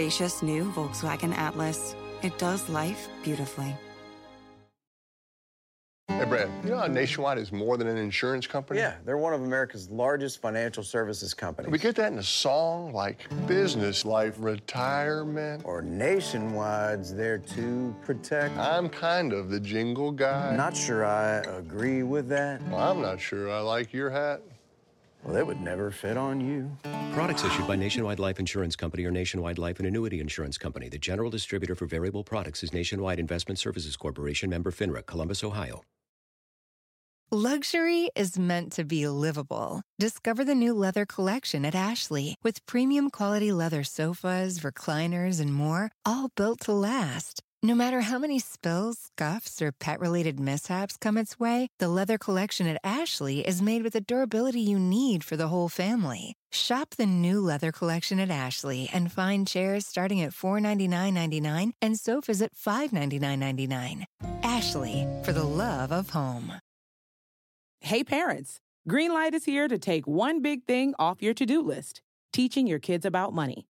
spacious new Volkswagen Atlas. It does life beautifully. Hey, Brad, you know how Nationwide is more than an insurance company? Yeah, they're one of America's largest financial services companies. We get that in a song like business, life, retirement. Or Nationwide's there to protect. I'm kind of the jingle guy. Not sure I agree with that. Well, I'm not sure I like your hat. Well, it would never fit on you. Products issued by Nationwide Life Insurance Company or Nationwide Life and Annuity Insurance Company. The general distributor for variable products is Nationwide Investment Services Corporation, member FINRA, Columbus, Ohio. Luxury is meant to be livable. Discover the new leather collection at Ashley with premium quality leather sofas, recliners, and more, all built to last. No matter how many spills, scuffs, or pet related mishaps come its way, the leather collection at Ashley is made with the durability you need for the whole family. Shop the new leather collection at Ashley and find chairs starting at $499.99 and sofas at $599.99. Ashley, for the love of home. Hey parents, Greenlight is here to take one big thing off your to-do list, teaching your kids about money.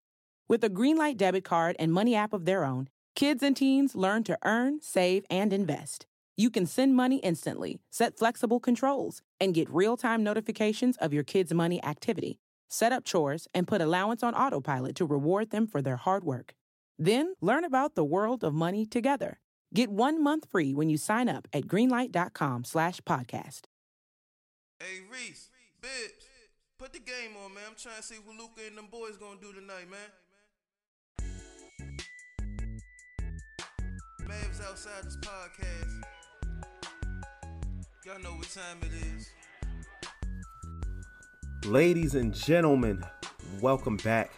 With a Greenlight debit card and money app of their own, kids and teens learn to earn, save, and invest. You can send money instantly, set flexible controls, and get real-time notifications of your kids' money activity. Set up chores and put allowance on autopilot to reward them for their hard work. Then learn about the world of money together. Get one month free when you sign up at greenlight.com slash podcast. Hey Reese, Bibs, put the game on, man. I'm trying to see what Luka and them boys gonna do tonight, man. Podcast. Y'all know what time it is. Ladies and gentlemen, welcome back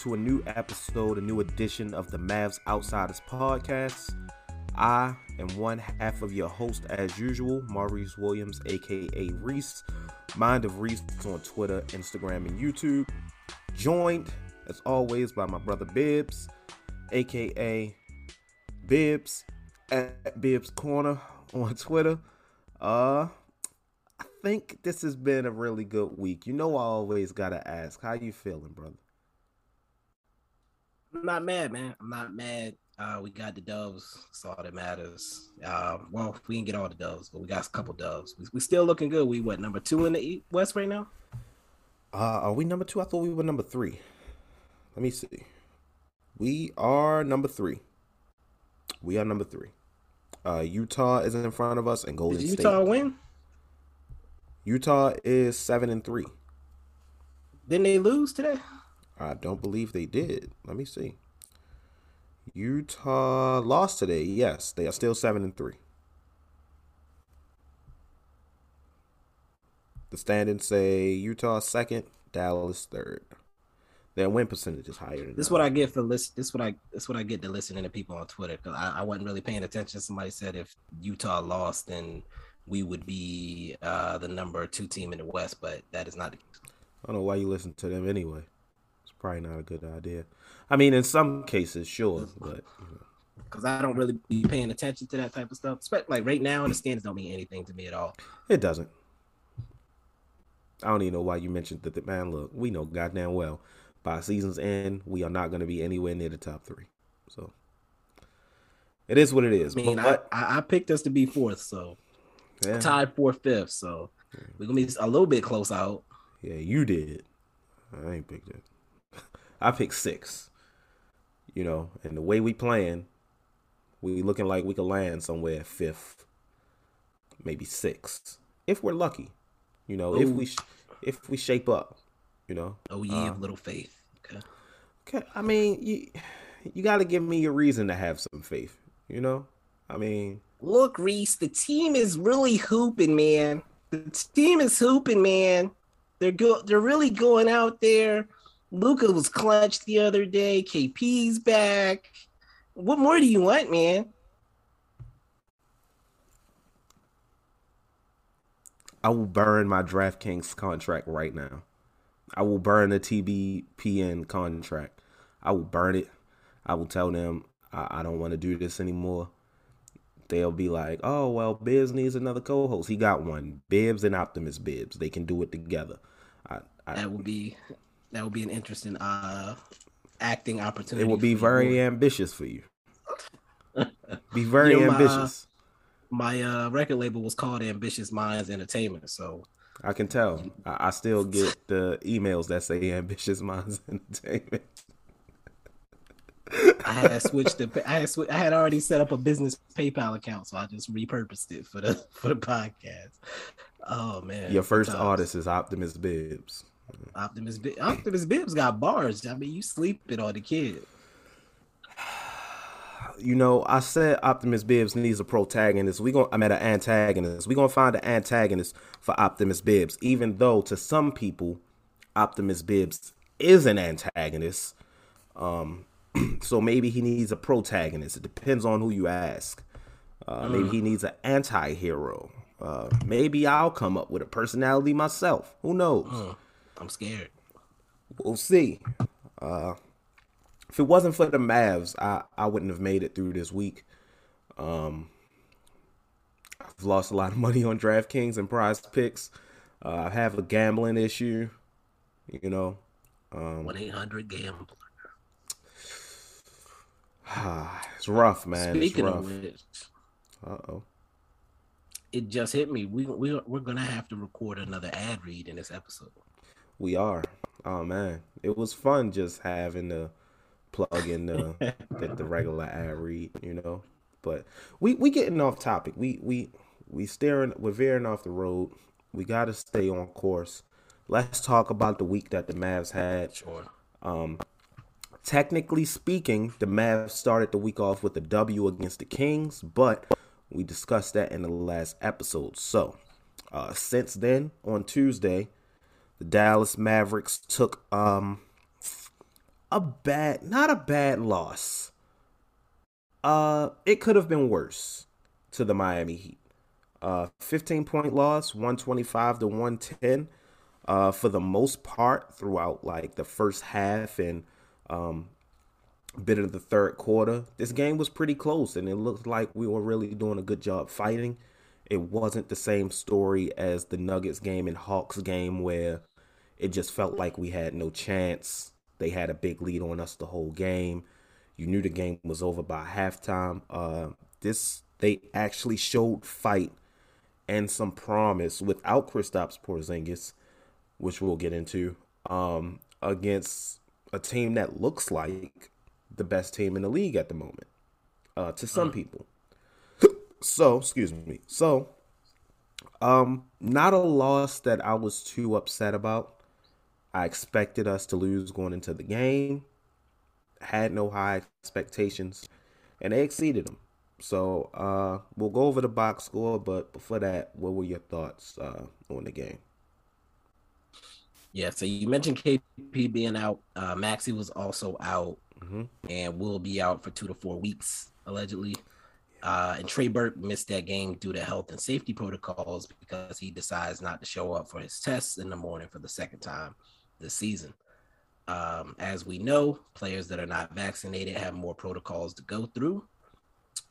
to a new episode, a new edition of the Mavs Outsiders podcast. I am one half of your host, as usual, Maurice Williams, aka Reese, Mind of Reese on Twitter, Instagram, and YouTube. Joined, as always, by my brother Bibs, aka Bibs at Bibs Corner on Twitter. Uh, I think this has been a really good week. You know, I always gotta ask, how you feeling, brother? I'm not mad, man. I'm not mad. Uh, we got the doves. That's all that matters. Uh, well, we didn't get all the doves, but we got a couple doves. We, we still looking good. We what number two in the West right now? Uh, are we number two? I thought we were number three. Let me see. We are number three. We are number three. Uh, Utah is in front of us, and Golden State. Did State. Utah win? Utah is seven and three. Didn't they lose today? I don't believe they did. Let me see. Utah lost today. Yes, they are still seven and three. The standings say Utah second, Dallas third. Their win percentage is higher than This is what I get for list. This what I this what I get to listening to people on Twitter because I, I wasn't really paying attention. Somebody said if Utah lost, then we would be uh, the number two team in the West, but that is not. the case. I don't know why you listen to them anyway. It's probably not a good idea. I mean, in some cases, sure, but you know. because I don't really be paying attention to that type of stuff. Like right now, the standings don't mean anything to me at all. it doesn't. I don't even know why you mentioned that. Man, look, we know goddamn well by season's end, we are not going to be anywhere near the top three. So it is what it is. I mean, I, but I, I picked us to be fourth, so yeah, tied fourth, fifth. So we're gonna be a little bit close out. yeah, you did. I ain't picked it. I picked six. You know, and the way we playing, we looking like we could land somewhere fifth, maybe sixth, if we're lucky. You know, if we sh- if we shape up. You know. Oh, ye Uh, of little faith. Okay. Okay, I mean, you you got to give me a reason to have some faith. You know, I mean, Look, Reese, the team is really hooping, man. The team is hooping, man. They're go- they're really going out there. Luka was clutched the other day. KP's back. What more do you want, man? I will burn my DraftKings contract right now. I will burn the TBPN contract. I will burn it. I will tell them I, I don't want to do this anymore. They'll be like, oh, well, Bibs needs another co host. He got one. Bibs and Optimus Bibs. They can do it together. I, I, that would be that would be an interesting uh acting opportunity. It would be very you. ambitious for you. be very you know, ambitious. My, uh, my uh, record label was called Ambitious Minds Entertainment, so I can tell. I, I still get the emails that say Ambitious Minds Entertainment. I had switched the I had sw- I had already set up a business PayPal account, so I just repurposed it for the for the podcast. Oh man! Your first artist is Optimus Bibs. Optimus B- Optimus Bibs got bars. I mean, you sleeping on the kid. You know, I said Optimus Bibs needs a protagonist. We going I'm at an antagonist. We're gonna find an antagonist for Optimus Bibs, even though to some people, Optimus Bibs is an antagonist. Um, so maybe he needs a protagonist. It depends on who you ask. Uh, mm. Maybe he needs an anti-hero. Uh, maybe I'll come up with a personality myself. Who knows? Mm. I'm scared. We'll see. Uh, if it wasn't for the Mavs, I, I wouldn't have made it through this week. Um, I've lost a lot of money on DraftKings and Prize Picks. Uh, I have a gambling issue. You know, um, one eight hundred gambler. it's rough, man. Speaking rough. of which, uh oh, it just hit me. We we we're gonna have to record another ad read in this episode. We are. Oh man, it was fun just having to plug in the the, the regular ad read, you know. But we we getting off topic. We we we staring. We're veering off the road. We got to stay on course. Let's talk about the week that the Mavs had. Sure. Um, Technically speaking, the Mavs started the week off with a W against the Kings, but we discussed that in the last episode. So, uh, since then, on Tuesday, the Dallas Mavericks took um a bad, not a bad loss. Uh, it could have been worse to the Miami Heat. Uh, 15 point loss, 125 to 110. Uh, for the most part, throughout like the first half and um, bit of the third quarter. This game was pretty close, and it looked like we were really doing a good job fighting. It wasn't the same story as the Nuggets game and Hawks game where it just felt like we had no chance. They had a big lead on us the whole game. You knew the game was over by halftime. Uh, this they actually showed fight and some promise without Kristaps Porzingis, which we'll get into, um, against a team that looks like the best team in the league at the moment uh, to some uh. people. so, excuse me. So, um, not a loss that I was too upset about. I expected us to lose going into the game. Had no high expectations, and they exceeded them. So uh, we'll go over the box score, but before that, what were your thoughts uh, on the game? Yeah, so you mentioned KP being out. Uh, Maxi was also out mm-hmm. and will be out for two to four weeks, allegedly. Uh, and Trey Burke missed that game due to health and safety protocols because he decides not to show up for his tests in the morning for the second time this season. Um, as we know, players that are not vaccinated have more protocols to go through,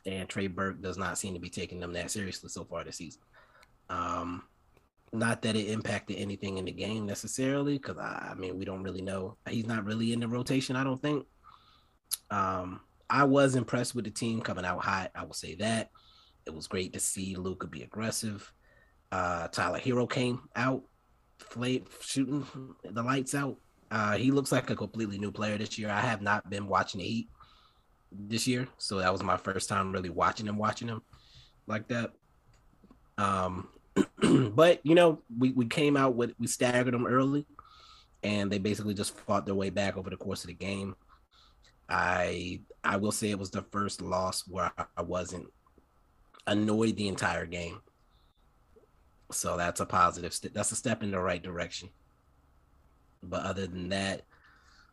and Trey Burke does not seem to be taking them that seriously so far this season. Um, not that it impacted anything in the game necessarily, because I, I, mean we don't really know. He's not really in the rotation, I don't think. Um, I was impressed with the team coming out hot. I will say that it was great to see Luka be aggressive. Uh, Tyler Herro came out, flayed, shooting the lights out. Uh, he looks like a completely new player this year. I have not been watching the Heat this year, so that was my first time really watching him, watching him like that. Um, but you know, we, we came out with we staggered them early, and they basically just fought their way back over the course of the game. I I will say it was the first loss where I wasn't annoyed the entire game. So that's a positive. That's a step in the right direction. But other than that,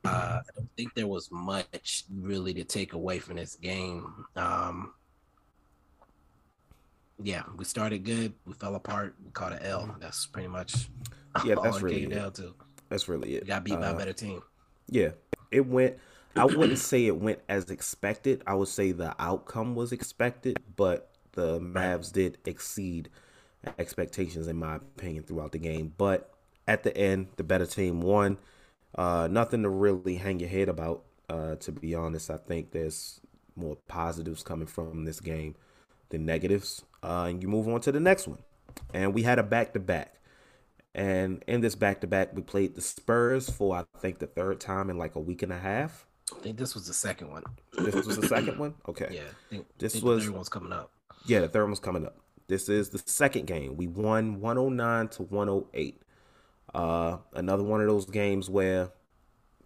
uh, I don't think there was much really to take away from this game. Um, yeah, we started good. We fell apart. We caught an L. That's pretty much yeah. That's really it. down to. That's really it. We got beat by a Uh, better team. Yeah, it went. I wouldn't say it went as expected. I would say the outcome was expected, but the Mavs did exceed expectations in my opinion throughout the game. But at the end, the better team won. Uh, nothing to really hang your head about. Uh, to be honest, I think there's more positives coming from this game than negatives. Uh, and you move on to the next one, and we had a back to back. And in this back to back, we played the Spurs for I think the third time in like a week and a half. I think this was the second one. This was the second one. Okay. Yeah, I think, This was- the third one's coming up. Yeah, the third one's coming up. This is the second game. We won 109 to 108. Uh, another one of those games where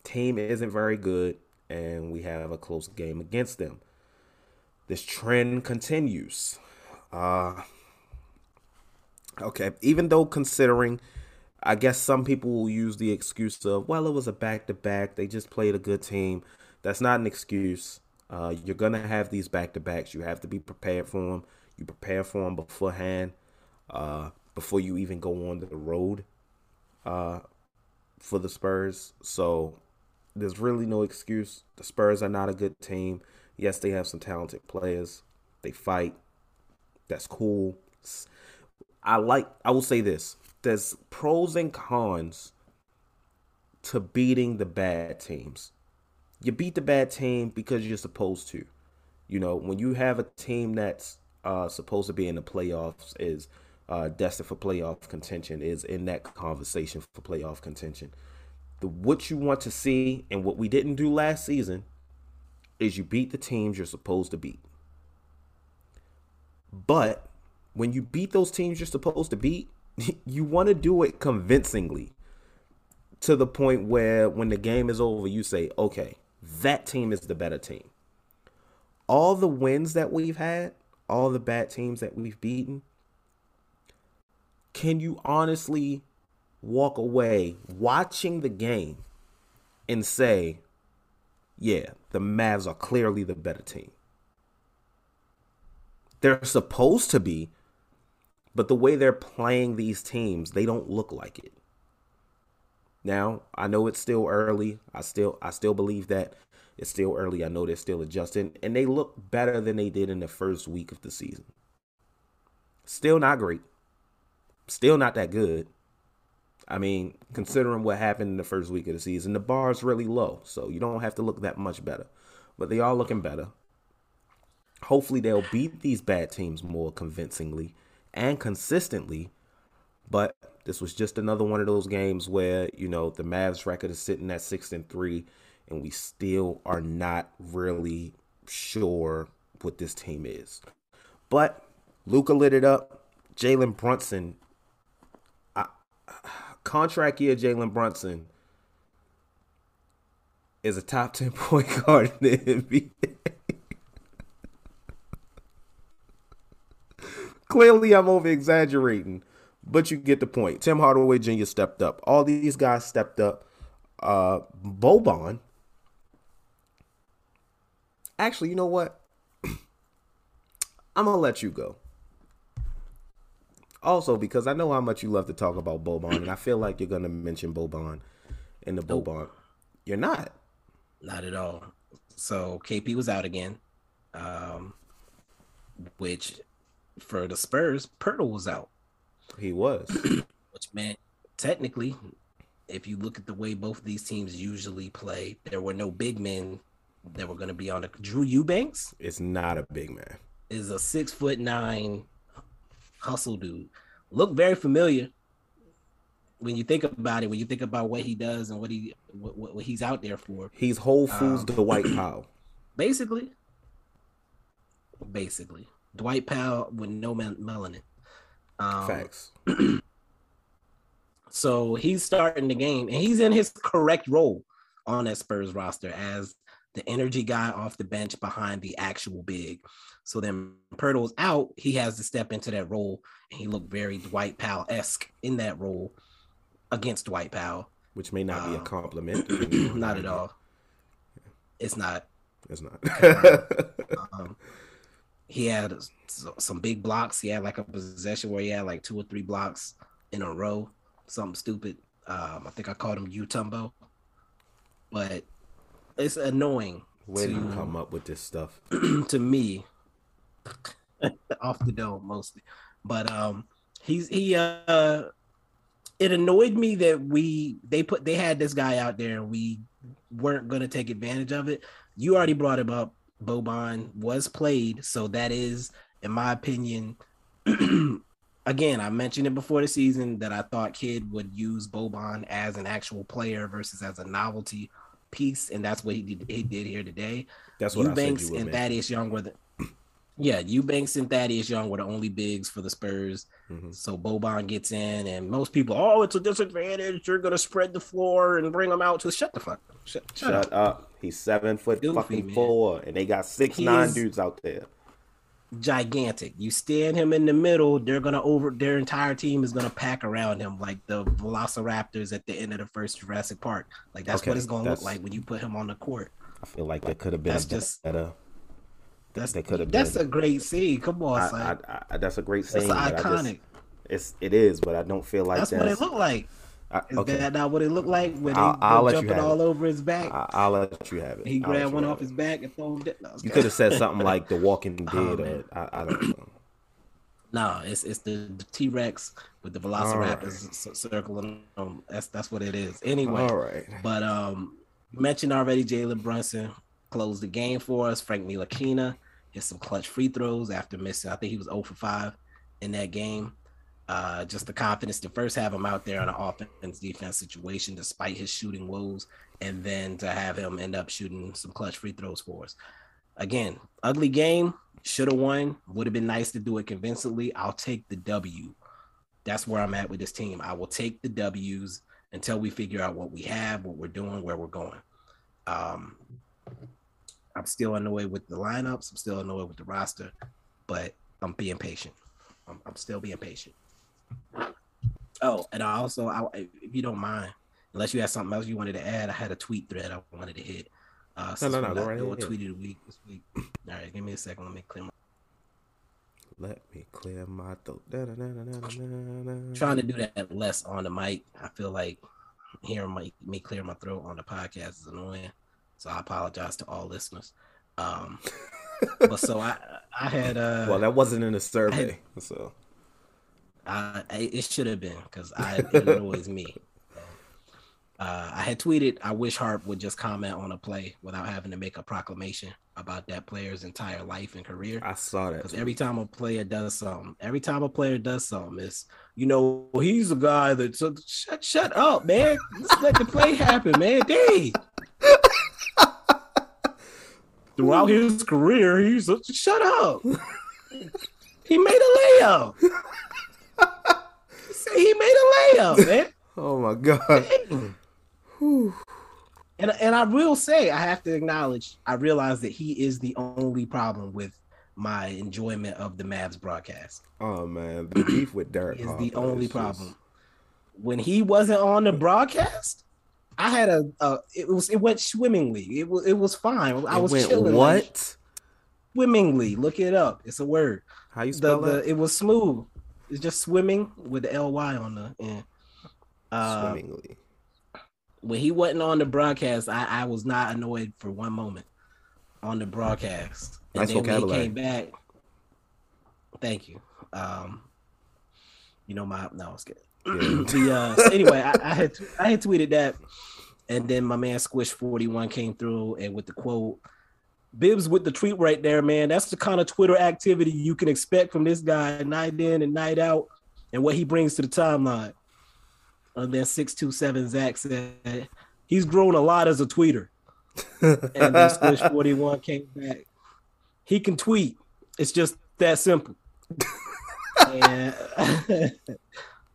team isn't very good and we have a close game against them. This trend continues. Uh, okay, even though considering, I guess some people will use the excuse of, well, it was a back to back. They just played a good team. That's not an excuse. Uh, you're gonna have these back to backs. You have to be prepared for them. You prepare for them beforehand, uh, before you even go on the road, uh, for the Spurs. So there's really no excuse. The Spurs are not a good team. Yes, they have some talented players. They fight. That's cool. I like. I will say this: there's pros and cons to beating the bad teams. You beat the bad team because you're supposed to. You know, when you have a team that's uh, supposed to be in the playoffs, is uh, destined for playoff contention, is in that conversation for playoff contention. The what you want to see and what we didn't do last season is you beat the teams you're supposed to beat. But when you beat those teams you're supposed to beat, you want to do it convincingly to the point where when the game is over, you say, okay, that team is the better team. All the wins that we've had, all the bad teams that we've beaten, can you honestly walk away watching the game and say, yeah, the Mavs are clearly the better team? They're supposed to be, but the way they're playing these teams, they don't look like it. Now, I know it's still early. I still I still believe that it's still early. I know they're still adjusting and they look better than they did in the first week of the season. Still not great. Still not that good. I mean, considering what happened in the first week of the season, the bar is really low, so you don't have to look that much better. But they are looking better. Hopefully, they'll beat these bad teams more convincingly and consistently. But this was just another one of those games where you know the Mavs record is sitting at six and three, and we still are not really sure what this team is. But Luka lit it up. Jalen Brunson, I, contract year. Jalen Brunson is a top ten point guard in the NBA. Clearly, I'm over exaggerating, but you get the point. Tim Hardaway Jr. stepped up. All these guys stepped up. Uh, Boban. Actually, you know what? I'm gonna let you go. Also, because I know how much you love to talk about Boban, and I feel like you're gonna mention Boban in the Boban. You're not. Not at all. So KP was out again, um, which for the Spurs, Poeltl was out, He was. which meant technically, if you look at the way both of these teams usually play, there were no big men that were going to be on the. Drew Eubanks It's not a big man. is a six foot nine hustle dude. Look very familiar when you think about it. When you think about what he does and what he what, what, he's out there for. He's Whole Foods Um, Dwight Powell. Basically, basically, Dwight Powell with no mel- melanin. Um, Facts. So he's starting the game, and he's in his correct role on that Spurs roster as the energy guy off the bench behind the actual big. So then Poeltl's out, he has to step into that role, and he looked very Dwight Powell esque in that role against Dwight Powell. Which may not be a Um, compliment. not at all. It's not. It's not. um, he had some big blocks. He had like a possession where he had like two or three blocks in a row, something stupid. Um, I think I called him Mutombo, but it's annoying Where do you to- come up with this stuff? to me off the dome mostly. But um he's he uh it annoyed me that we they put they had this guy out there and we weren't going to take advantage of it. You already brought him up. Boban was played so that is in my opinion again i mentioned it before the season that i thought Kidd would use boban as an actual player versus as a novelty piece and that's what he did he did here today That's what I said Eubanks you and. Thaddeus Young were the yeah, Eubanks and Thaddeus Young were the only bigs for the Spurs. Mm-hmm. So Boban gets in, and most people, oh, it's a disadvantage. You're gonna spread the floor and bring them out to shut the fuck. Shut, shut, Shut up. up. He's seven foot Goofy, fucking man. four, and they got six He nine is- dudes out there. Gigantic. You stand him in the middle, they're gonna over. Their entire team is gonna pack around him like the Velociraptors at the end of the first Jurassic Park. Like that's Okay, what it's gonna look like when you put him on the court. I feel like that could have been That's just- better. That's they could have. That's been. a great scene. Come on, I, son. I, I, that's a great scene. but I just- iconic. it's it is, but I don't feel like that's that's, what it looked like. I, Is okay, that not what it looked like when I'll- they I'll let jumping all it. over his back? I, I'll let you have it. he grabbed one off his back and thrown it. No, You could have said something like The Walking Dead. Oh, or. I, I don't know. No, it's it's the, the T Rex with the Velociraptors c- circling. Um, that's that's what it is. Anyway, All right. But um, mentioned already Jalen Brunson closed the game for us. Frank Ntilikina hit some clutch free throws after missing. I think he was 0 for 5 in that game. Uh, just the confidence to first have him out there in an offense defense situation despite his shooting woes, and then to have him end up shooting some clutch free throws for us. Again, ugly game. Should have won. Would have been nice to do it convincingly. I'll take the W. That's where I'm at with this team. I will take the W's until we figure out what we have, what we're doing, where we're going. Um, I'm still annoyed with the lineups. I'm still annoyed with the roster, but I'm being patient. I'm, I'm still being patient. Oh, and I also, I, if you don't mind, unless you had something else you wanted to add, I had a tweet thread I wanted to hit. Uh, since no, no, go right ahead. tweet of the week this week. All right, give me a second. Let me clear my. Let me clear my throat. Trying to do that less on the mic. I feel like hearing my, me clear my throat on the podcast is annoying. So I apologize to all listeners. Um, but so I I had uh Well, that wasn't in the survey, so I, it should have been because I it annoys me. Uh, I had tweeted, I wish Harp would just comment on a play without having to make a proclamation about that player's entire life and career. I saw that. Because every time a player does something, every time a player does something, it's you know he's a guy that so, shut shut up, man. Just let the play happen, man. Dang. Throughout his career, he's a, shut up. he made a layup. He said he made a layup, man. Oh my god. And and I will say, I have to acknowledge, I realize that he is the only problem with my enjoyment of the Mavs broadcast. Oh man, the beef with Derek is the only just- problem. When he wasn't on the broadcast, I had a, a it was it went swimmingly. It was it was fine. I It was went chilling. what? like, swimmingly. Look it up. It's a word. How you The, spell the, that? it was smooth. It's just swimming with the ly on the end. Uh, Swimmingly. when he wasn't on the broadcast, I, I was not annoyed for one moment on the broadcast. And Nice then when he vocabulary. came back, thank you. Um, you know my no, it's good. the uh, so anyway, I, I had I had tweeted that, and then my man Squish Forty One came through and with the quote. Bibs with the tweet right there, man. That's the kind of Twitter activity you can expect from this guy night in and night out, and what he brings to the timeline. And then six two seven Zach said he's grown a lot as a tweeter. and then Squish forty one came back. He can tweet. It's just that simple. and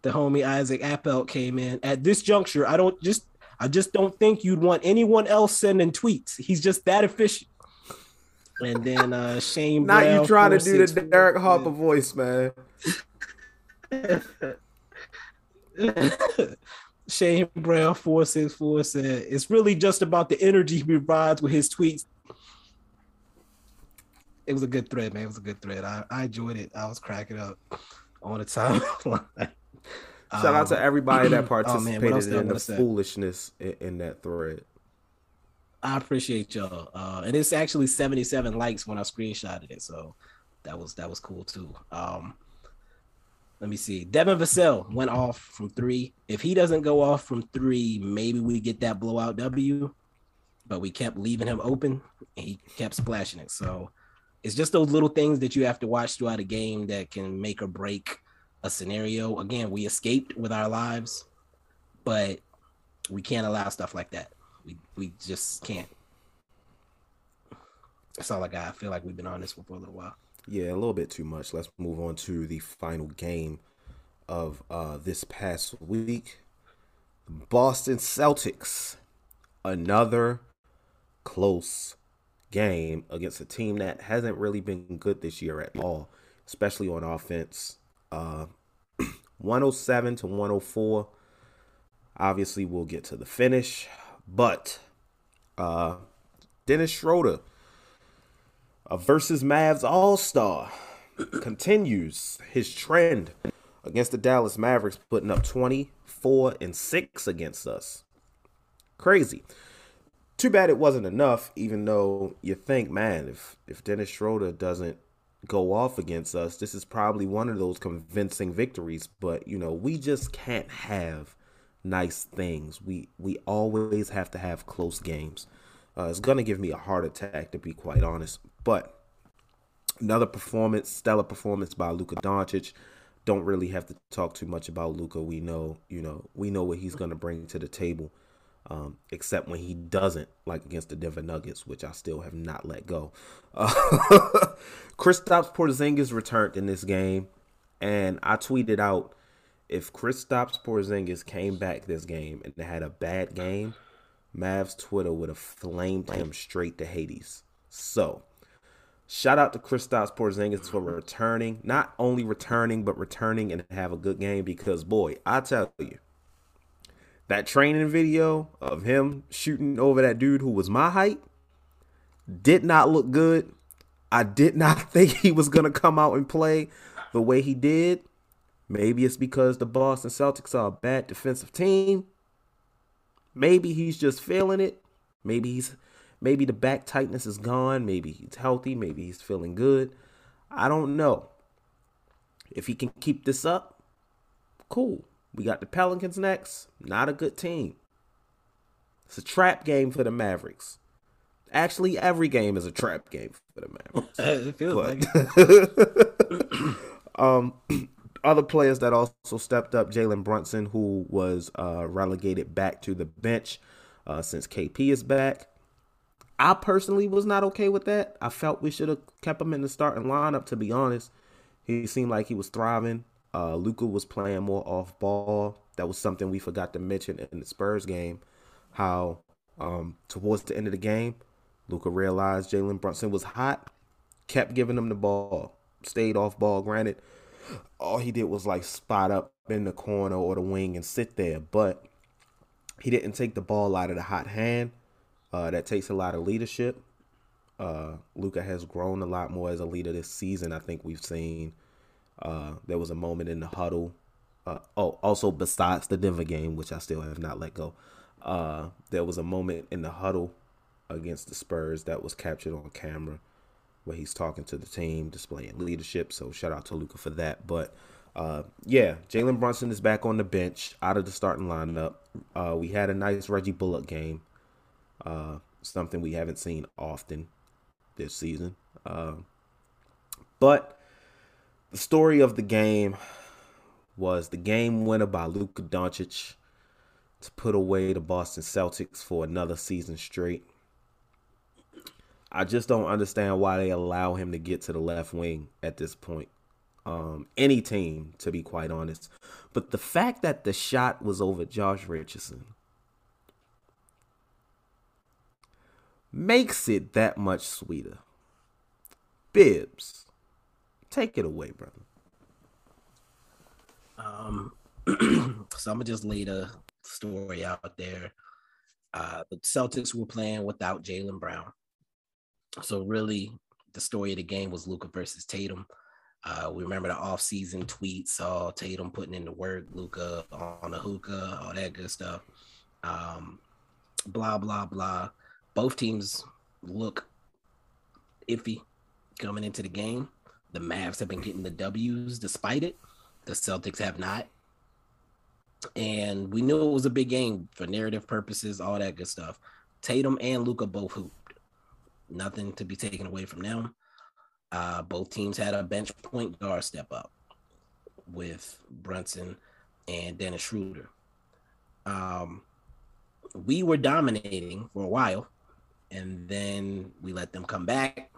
the homie Isaac Appelt came in at this juncture. I don't just I just don't think you'd want anyone else sending tweets. He's just that efficient. And then uh Shane Not Brown, you trying to do the Derek Harper voice, man. Shane Brown four six four said it's really just about the energy he provides with his tweets. It was a good thread, man. It was a good thread. I, I enjoyed it. I was cracking up on the timeline. Shout out to Um, everybody that oh, man, participated in the foolishness in, in that thread. I appreciate y'all. Uh, and it's actually 77 likes when I screenshotted it. So that was that was cool too. Um let me see. Devin Vassell went off from three. If he doesn't go off from three, maybe we get that blowout W. But we kept leaving him open and he kept splashing it. So it's just those little things that you have to watch throughout a game that can make or break a scenario. Again, we escaped with our lives, but we can't allow stuff like that. We we just can't. That's all I got. I feel like we've been on this one for a little while. Yeah, a little bit too much. Let's move on to the final game of uh, this past week. Boston Celtics. Another close game against a team that hasn't really been good this year at all, especially on offense. Uh, 107 to 104. Obviously, we'll get to the finish, but uh, Dennis Schroeder a versus Mavs All Star continues his trend against the Dallas Mavericks, putting up 24 and 6 against us. Crazy. Too bad it wasn't enough, even though you think, man, if, if Dennis Schroeder doesn't go off against us, this is probably one of those convincing victories. But, you know, we just can't have nice things. We we always have to have close games. Uh, it's gonna give me a heart attack to be quite honest. But another performance, stellar performance by Luka Doncic. Don't really have to talk too much about Luka. We know, you know, we know what he's gonna bring to the table. Um, except when he doesn't, like against the Denver Nuggets, which I still have not let go. Uh, Kristaps Porzingis returned in this game, and I tweeted out if Kristaps Porzingis came back this game and had a bad game, Mavs Twitter would have flamed him straight to Hades. So, shout out to Kristaps Porzingis for returning, not only returning but returning and have a good game because boy, I tell you, that training video of him shooting over that dude who was my height did not look good. I did not think he was going to come out and play the way he did. Maybe it's because the Boston Celtics are a bad defensive team. Maybe he's just feeling it. Maybe he's maybe the back tightness is gone. Maybe he's healthy. Maybe he's feeling good. I don't know. If he can keep this up, cool. We got the Pelicans next. Not a good team. It's a trap game for the Mavericks. Actually, every game is a trap game for the Mavericks. it feels But- like um, other players that also stepped up, Jalen Brunson, who was uh, relegated back to the bench uh, since KP is back. I personally was not okay with that. I felt we should have kept him in the starting lineup. To be honest, he seemed like he was thriving. Uh, Luka was playing more off ball. That was something we forgot to mention in the Spurs game. How um, towards the end of the game, Luka realized Jalen Brunson was hot, kept giving him the ball, stayed off ball. Granted, all he did was like spot up in the corner or the wing and sit there, but he didn't take the ball out of the hot hand. Uh, that takes a lot of leadership. Uh, Luka has grown a lot more as a leader this season. I think we've seen. Uh, there was a moment in the huddle. Uh, oh, also besides the Denver game, which I still have not let go. Uh, there was a moment in the huddle against the Spurs that was captured on camera where he's talking to the team, displaying leadership. So shout out to Luka for that. But uh, yeah, Jalen Brunson is back on the bench, out of the starting lineup. Uh, we had a nice Reggie Bullock game, uh, something we haven't seen often this season. Uh, but the story of the game was the game winner by Luka Doncic to put away the Boston Celtics for another season straight. I just don't understand why they allow him to get to the left wing at this point. Um, any team, to be quite honest. But the fact that the shot was over Josh Richardson makes it that much sweeter. Bibs, take it away, brother. Um, so I'm gonna just lay the story out there. Uh, the Celtics were playing without Jaylen Brown, so really the story of the game was Luka versus Tatum. Uh, we remember the off-season tweets, saw Tatum putting in the work, Luka on the hookah, all that good stuff. Um, blah blah blah. Both teams look iffy coming into the game. The Mavs have been getting the W's despite it. The Celtics have not. And we knew it was a big game for narrative purposes, all that good stuff. Tatum and Luka both hooped. Nothing to be taken away from them. Uh, both teams had a bench point guard step up with Brunson and Dennis Schroeder. Um, we were dominating for a while, and then we let them come back.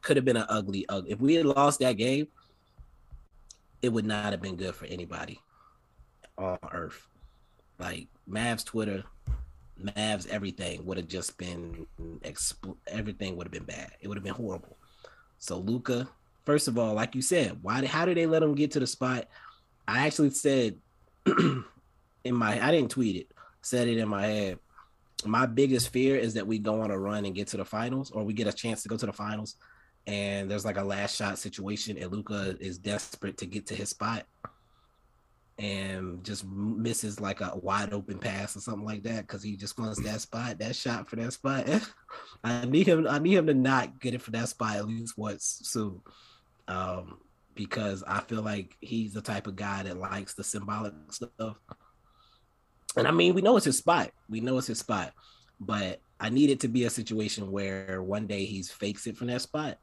Could have been an ugly, ugly. If we had lost that game, it would not have been good for anybody on earth. Like Mavs Twitter, Mavs everything would have just been expl- everything would have been bad. It would have been horrible. So Luka, first of all, like you said, why? How did they let him get to the spot? I actually said in my, I didn't tweet it, said it in my head. My biggest fear is that we go on a run and get to the finals, or we get a chance to go to the finals, and there's like a last shot situation, and Luka is desperate to get to his spot, and just misses like a wide open pass or something like that because he just wants that spot, that shot for that spot. I need him. I need him to not get it for that spot at least once soon, um, because I feel like he's the type of guy that likes the symbolic stuff. And I mean, we know it's his spot. We know it's his spot, but I need it to be a situation where one day he's fakes it from that spot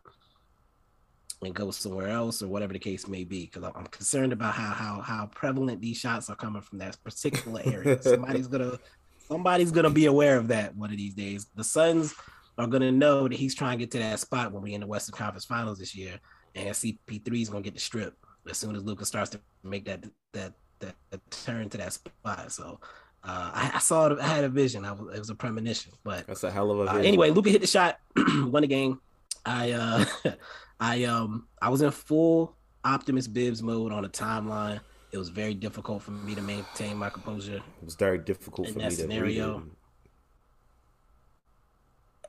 and go somewhere else or whatever the case may be. Because I'm concerned about how how how prevalent these shots are coming from that particular area. somebody's gonna somebody's gonna be aware of that one of these days. The Suns are gonna know that he's trying to get to that spot when we in the Western Conference Finals this year, and CP3 is gonna get the strip as soon as Luka starts to make that that that, that turn to that spot. So. Uh, I, I, saw it. I had a vision. I was, it was a premonition, but that's a hell of a. Uh, anyway, Luka hit the shot, won the game. I uh, I um I was in full Optimus Bibs mode on the timeline. It was very difficult for me to maintain my composure. It was very difficult for me scenario.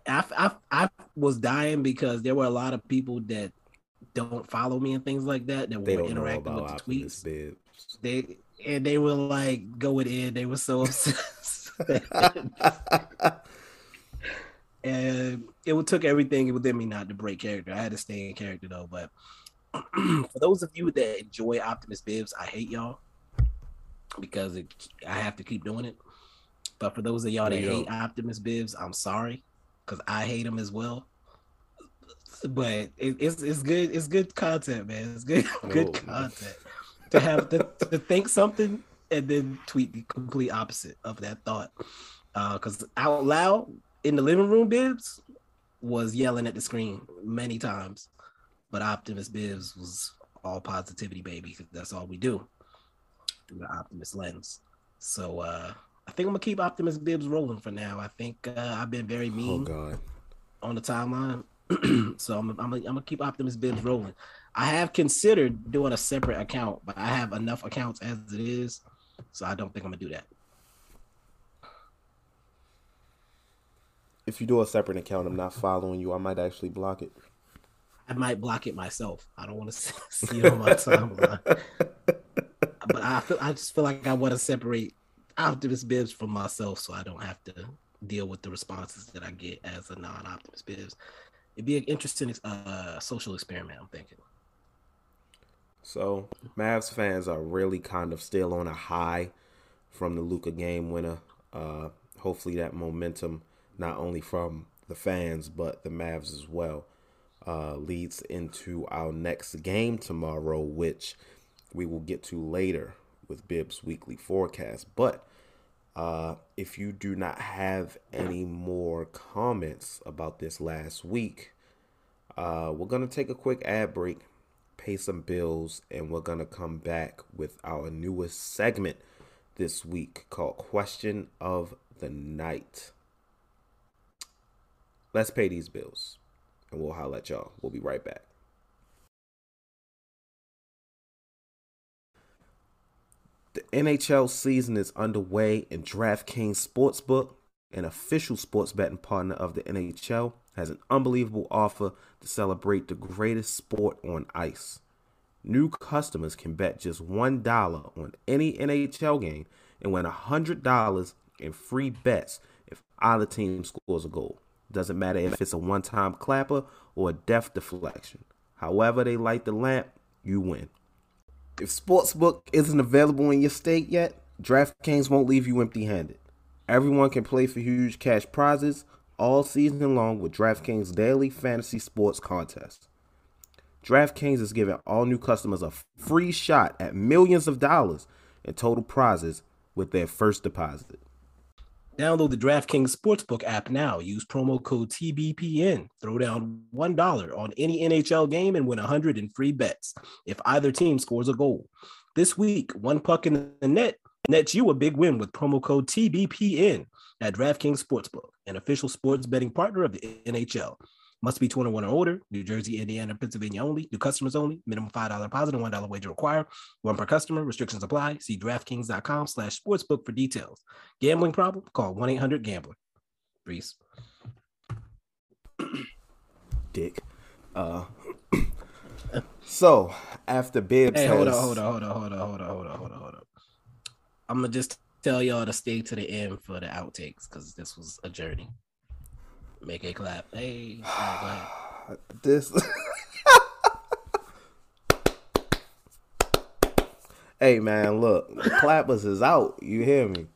I, I, I was dying because there were a lot of people that don't follow me and things like that that they were interacting with the Optimus tweets. Bibs. They and they were like going in. They were so obsessed. and it took everything within me not to break character. I had to stay in character though. But for those of you that enjoy Optimus Bibs, I hate y'all because it, I have to keep doing it. But for those of y'all that hate Optimus Bibs, I'm sorry because I hate him as well. But it, it's it's good. It's good content, man. It's good good oh. content to have to, to think something and then tweet the complete opposite of that thought. Because uh, out loud, in the living room, Bibs was yelling at the screen many times, but Optimus Bibs was all positivity, baby. That's all we do through the Optimus lens. So uh, I think I'm gonna keep Optimus Bibs rolling for now. I think uh, I've been very oh, mean oh, on the timeline, so I'm, I'm, I'm gonna keep Optimus Bibs rolling. I have considered doing a separate account, but I have enough accounts as it is, so I don't think I'm gonna do that. If you do a separate account, I'm not following you. I might actually block it. I might block it myself. I don't want to see it on my timeline. but I feel I just feel like I want to separate Optimus Bibs from myself, so I don't have to deal with the responses that I get as a non-Optimus Bibs. It'd be an interesting uh, social experiment. I'm thinking. So Mavs fans are really kind of still on a high from the Luka game winner. Uh, hopefully that momentum not only from the fans but the Mavs as well. Uh, leads into our next game tomorrow, which we will get to later with Bibs weekly forecast. But uh, if you do not have any more comments about this last week, uh, we're going to take a quick ad break, pay some bills, and we're going to come back with our newest segment this week called Question of the Night. Let's pay these bills and we'll holler at y'all. We'll be right back. The NHL season is underway, and DraftKings Sportsbook, an official sports betting partner of the NHL, has an unbelievable offer to celebrate the greatest sport on ice. New customers can bet just $1 on any NHL game and win $100 in free bets if either team scores a goal. Doesn't matter if it's a one time clapper or a death deflection. However, they light the lamp, you win. If Sportsbook isn't available in your state yet, DraftKings won't leave you empty handed. Everyone can play for huge cash prizes all season long with DraftKings daily fantasy sports contest. DraftKings is giving all new customers a free shot at millions of dollars in total prizes with their first deposit. Download the DraftKings Sportsbook app now. Use promo code TBPN. Throw down $1 on any NHL game and win 100 in free bets if either team scores a goal. This week, one puck in the net nets you a big win with promo code TBPN at DraftKings Sportsbook, an official sports betting partner of the NHL. Must be 21 or older. New Jersey, Indiana, Pennsylvania only. New customers only. Minimum $5 deposit and $1 wager required. One per customer. Restrictions apply. See DraftKings.com slash sportsbook for details. Gambling problem? Call 1-800-GAMBLER. Reese. Dick. Uh, so, after Bibs Hey, hold on, hold on, hold on, hold on, hold on, hold on, hold on, hold on. I'm gonna just tell y'all to stay to the end for the outtakes because this was a journey. Make a clap. Hey, right, this hey man look clappers is out you hear me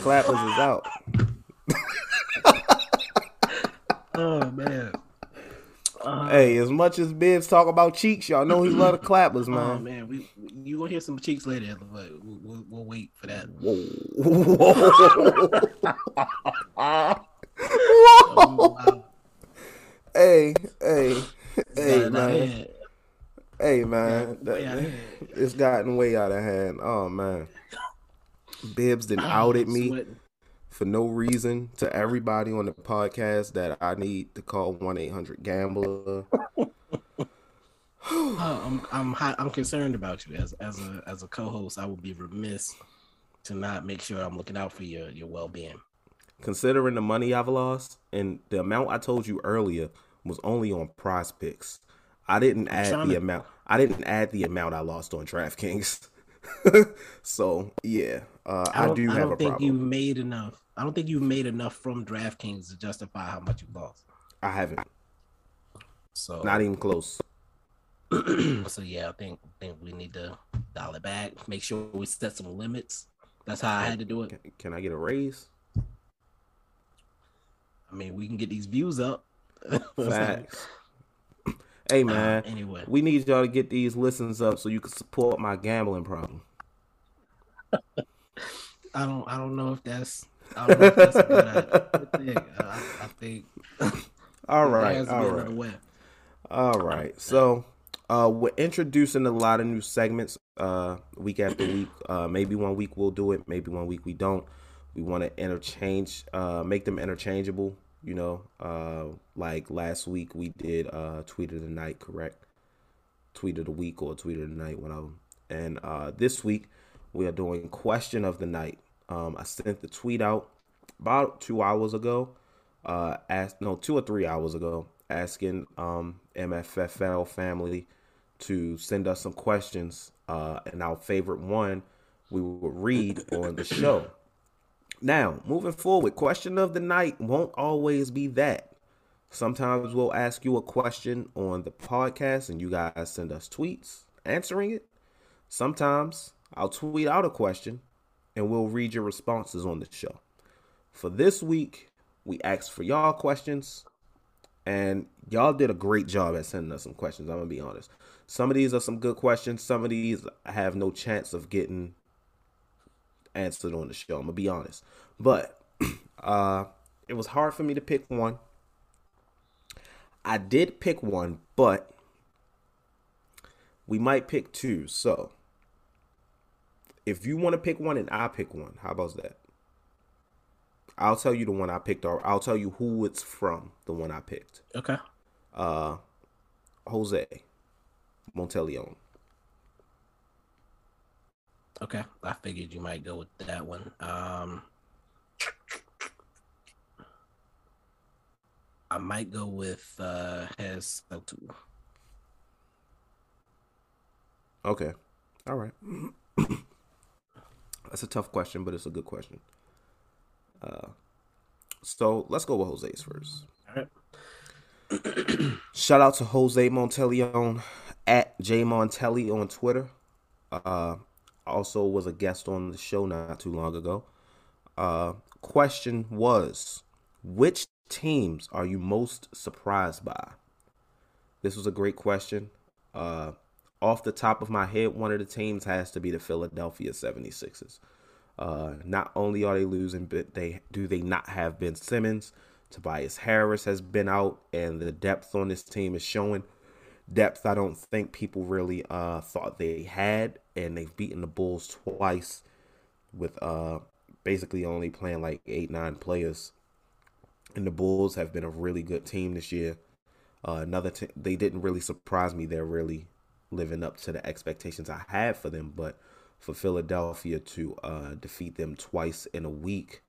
clappers is out Oh man. Uh, hey as much as bibs talk about cheeks y'all know he love the clappers man. Oh man we, you gonna hear some cheeks later, but we'll, we'll, we'll wait for that. Whoa. hey hey hey out of man hey man Yeah, way out of that- it's gotten way out of hand oh man bibs then outed me Sweating. for no reason to everybody on the podcast that I need to call one eight hundred gambler. Uh, I'm I'm hi- I'm concerned about you as as a as a co-host. I would be remiss to not make sure I'm looking out for your your well being. Considering the money I've lost and the amount I told you earlier was only on Prize Picks, I didn't add the to- amount. I didn't add the amount I lost on DraftKings. so yeah, uh, I, don't, do I have don't a think problem. you've made enough. I don't think you've made enough from DraftKings to justify how much you lost. I haven't. So Not even close. so yeah, I think think we need to dial it back. Make sure we set some limits. That's how I had to do it. Can, can I get a raise? I mean, we can get these views up. Facts. Hey man, anyway. we need y'all to get these listens up so you can support my gambling problem. I don't I don't know if that's I don't know if that's a good, idea. thing. I, I think All there right, has to be all another right, way. all right. So, uh, we're introducing a lot of new segments, uh, week after week. Uh, maybe one week we'll do it, maybe one week we don't. We want to interchange, uh, make them interchangeable. You know, uh, like last week we did uh, tweet of the night, correct? Tweet of the week or tweet of the night, one of them. And uh, this week we are doing question of the night. Um, I sent the tweet out about two hours ago. Uh, asked no two or three hours ago, asking um MFFL family to send us some questions. Uh, and our favorite one we will read on the show. Now, moving forward, question of the night won't always be that. Sometimes we'll ask you a question on the podcast and you guys send us tweets answering it. Sometimes I'll tweet out a question and we'll read your responses on the show. For this week, we asked for y'all questions and y'all did a great job at sending us some questions. I'm going to be honest. Some of these are some good questions, some of these have no chance of getting answered on the show. I'm gonna be honest, but uh, it was hard for me to pick one. I did pick one, but we might pick two. So if you want to pick one and I pick one, how about that? I'll tell you the one I picked, or I'll tell you who it's from. The one I picked. Okay. Uh, Jose Monteleone. Okay, I figured you might go with that one. Um, I might go with uh, Hez Sautu. Okay, all right. That's a tough question, but it's a good question. Uh, so let's go with Jose's first. All right. Shout out to Jose Monteleone at J Montelli on Twitter. Uh, also was a guest on the show not too long ago. Uh, question was, which teams are you most surprised by? This was a great question. Uh, off the top of my head, one of the teams has to be the Philadelphia 76ers. Uh, not only are they losing, but they do they not have Ben Simmons. Tobias Harris has been out, and the depth on this team is showing. Depth I don't think people really uh, thought they had, and they've beaten the Bulls twice with uh, basically only playing like eight, nine players. And the Bulls have been a really good team this year. Uh, another t- they didn't really surprise me. They're really living up to the expectations I had for them, but for Philadelphia to uh, defeat them twice in a week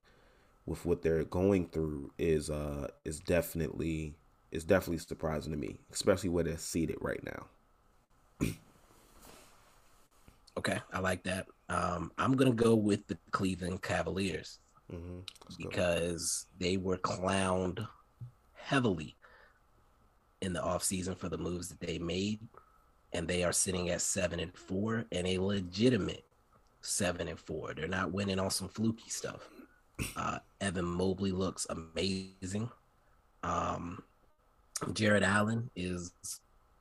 with what they're going through is uh is definitely is definitely surprising to me, especially where they're seated right now. okay, I like that. Um, I'm gonna go with the Cleveland Cavaliers mm-hmm. because they were clowned heavily in the offseason for the moves that they made and they are sitting at seven and four and a legitimate seven and four. They're not winning on some fluky stuff. Uh, Evan Mobley looks amazing. Um, Jarrett Allen is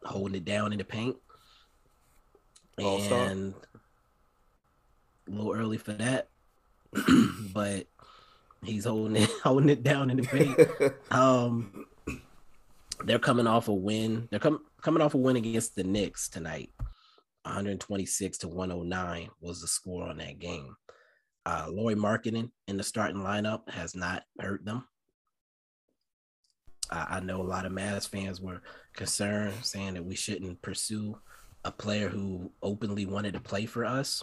holding it down in the paint. All-star. And a little early for that, but he's holding it holding it down in the paint. um, they're coming off a win. They're coming coming off a win against the Knicks tonight. 126 to 109 was the score on that game. Uh, Lauri Markkanen in the starting lineup has not hurt them. I, I know a lot of Mavs fans were concerned, saying that we shouldn't pursue a player who openly wanted to play for us.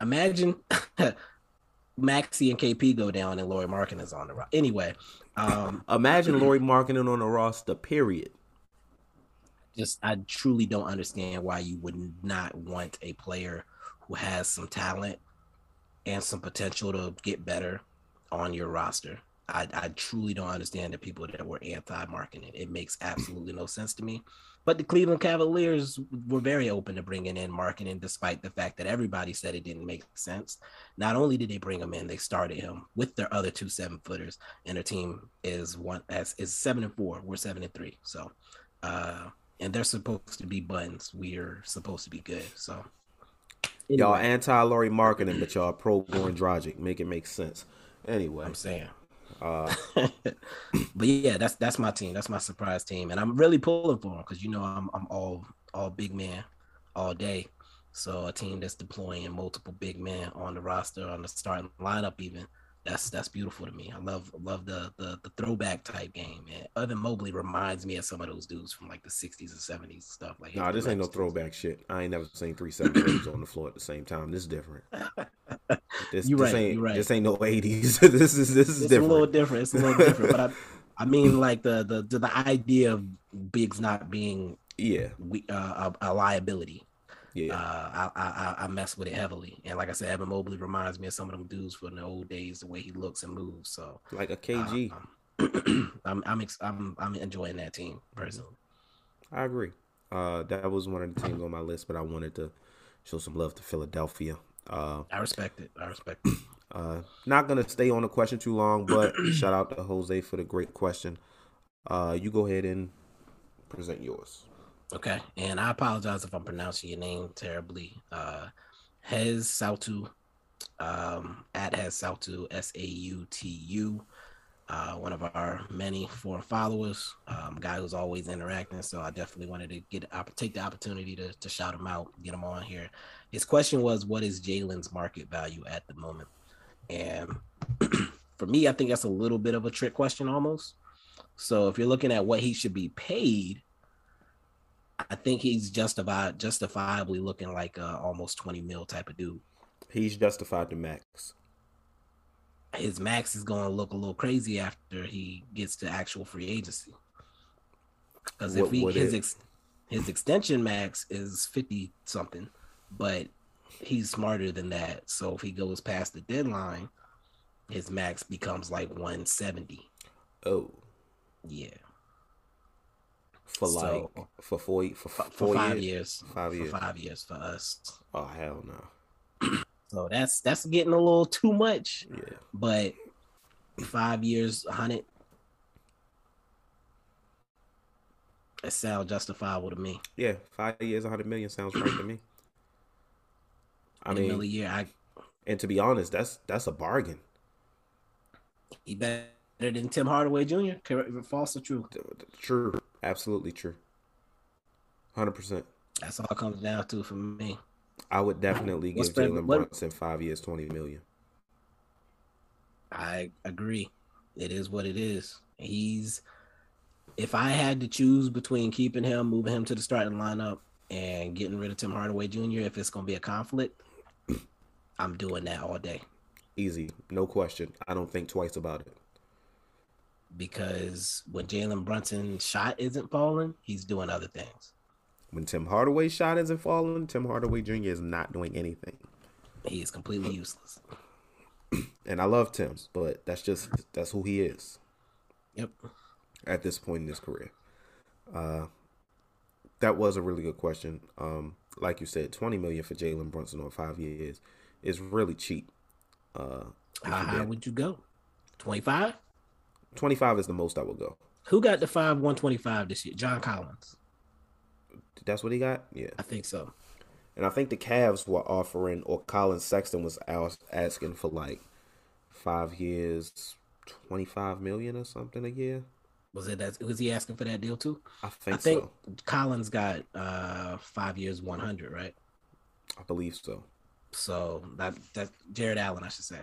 Imagine Maxi and KP go down and Lauri Markkanen is on the roster. Anyway, um, Imagine Lauri Markkanen on the roster. Period. just I truly don't understand why you would not want a player who has some talent and some potential to get better on your roster. I, I truly don't understand the people that were anti-Markkanen. It makes absolutely no sense to me. But the Cleveland Cavaliers were very open to bringing in Markkanen, despite the fact that everybody said it didn't make sense. Not only did they bring him in, they started him with their other two seven footers, and their team is one as is seven and four. We're seven and three. So, uh, and they're supposed to be buttons. We're supposed to be good. So, Y'all anti Lauri Markkanen, but y'all pro Goran Dragic. Make it make sense. Anyway, I'm saying. Uh, but yeah, that's that's my team. That's my surprise team, and I'm really pulling for them because you know I'm I'm all all big man all day. So a team that's deploying multiple big men on the roster on the starting lineup, even that's that's beautiful to me. I love love the the, the throwback type game. And Evan Mobley reminds me of some of those dudes from like the 60s and 70s stuff. Like nah, this ain't no throwback shit. I ain't never seen three seven on the floor at the same time. This is different. This, You this right, ain't you right. this ain't no eighties. this is this is it's different. a little different. It's a little different, but I, I mean, like the the the, the idea of bigs not being yeah we, uh, a, a liability. Yeah, uh, I, I I mess with it heavily, and like I said, Evan Mobley reminds me of some of them dudes from the old days, the way he looks and moves. So like a KG. um, I'm I'm ex- I'm I'm enjoying that team personally. I agree. Uh, that was one of the teams on my list, but I wanted to show some love to Philadelphia. Uh, I respect it. I respect it. uh, not gonna stay on the question too long, but shout out to Jose for the great question. Uh, you go ahead and present yours. Okay, and I apologize if I'm pronouncing your name terribly. Uh, Hez Sautu, um, at Hez Sautu, S A U T U. Uh, one of our many foreign followers, um, guy who's always interacting. So I definitely wanted to get take the opportunity to, to shout him out, get him on here. His question was, "What is Jalen's market value at the moment?" And for me, I think that's a little bit of a trick question almost. So if you're looking at what he should be paid, I think he's justified justifiably looking like a almost 20 mil type of dude. He's justified to max. His max is going to look a little crazy after he gets to actual free agency. Because if he his ex, his extension max is 50 something, but he's smarter than that. So if he goes past the deadline, his max becomes like 170. Oh, Yeah. For like for four for, For, for five years. years. Five For years. five years for us. Oh hell no. So that's that's getting a little too much. Yeah. But five years, hundred. That sound justifiable to me. Yeah, five years, hundred million sounds right to me. I mean, a year, I and to be honest, that's that's a bargain. he better than Tim Hardaway Jr. Correct- False or true? True, absolutely true. Hundred percent. That's all it comes down to for me. I would definitely What's give Jalen Brunson five years, twenty million. I agree. It is what it is. He's. If I had to choose between keeping him, moving him to the starting lineup, and getting rid of Tim Hardaway Jr., if it's going to be a conflict, I'm doing that all day. Easy, no question. I don't think twice about it. Because when Jalen Brunson's shot isn't falling, he's doing other things. When Tim Hardaway's shot isn't falling, Tim Hardaway Jr. is not doing anything. He is completely useless. And I love Tim, but that's just that's who he is Yep. at this point in his career. Uh, that was a really good question. Um, like you said, twenty million for Jalen Brunson on five years is really cheap. Uh, How high would you go? 25? 25 is the most I will go. Who got the 5 125 this year? John Collins. That's what he got? Yeah. I think so. And I think the Cavs were offering, or Collin Sexton was asking for like five years, 25 million or something a year. Was it that was he asking for that deal too? I think, I think so. Collins got uh 5 years 100, right? I believe so. So that that Jarrett Allen, I should say.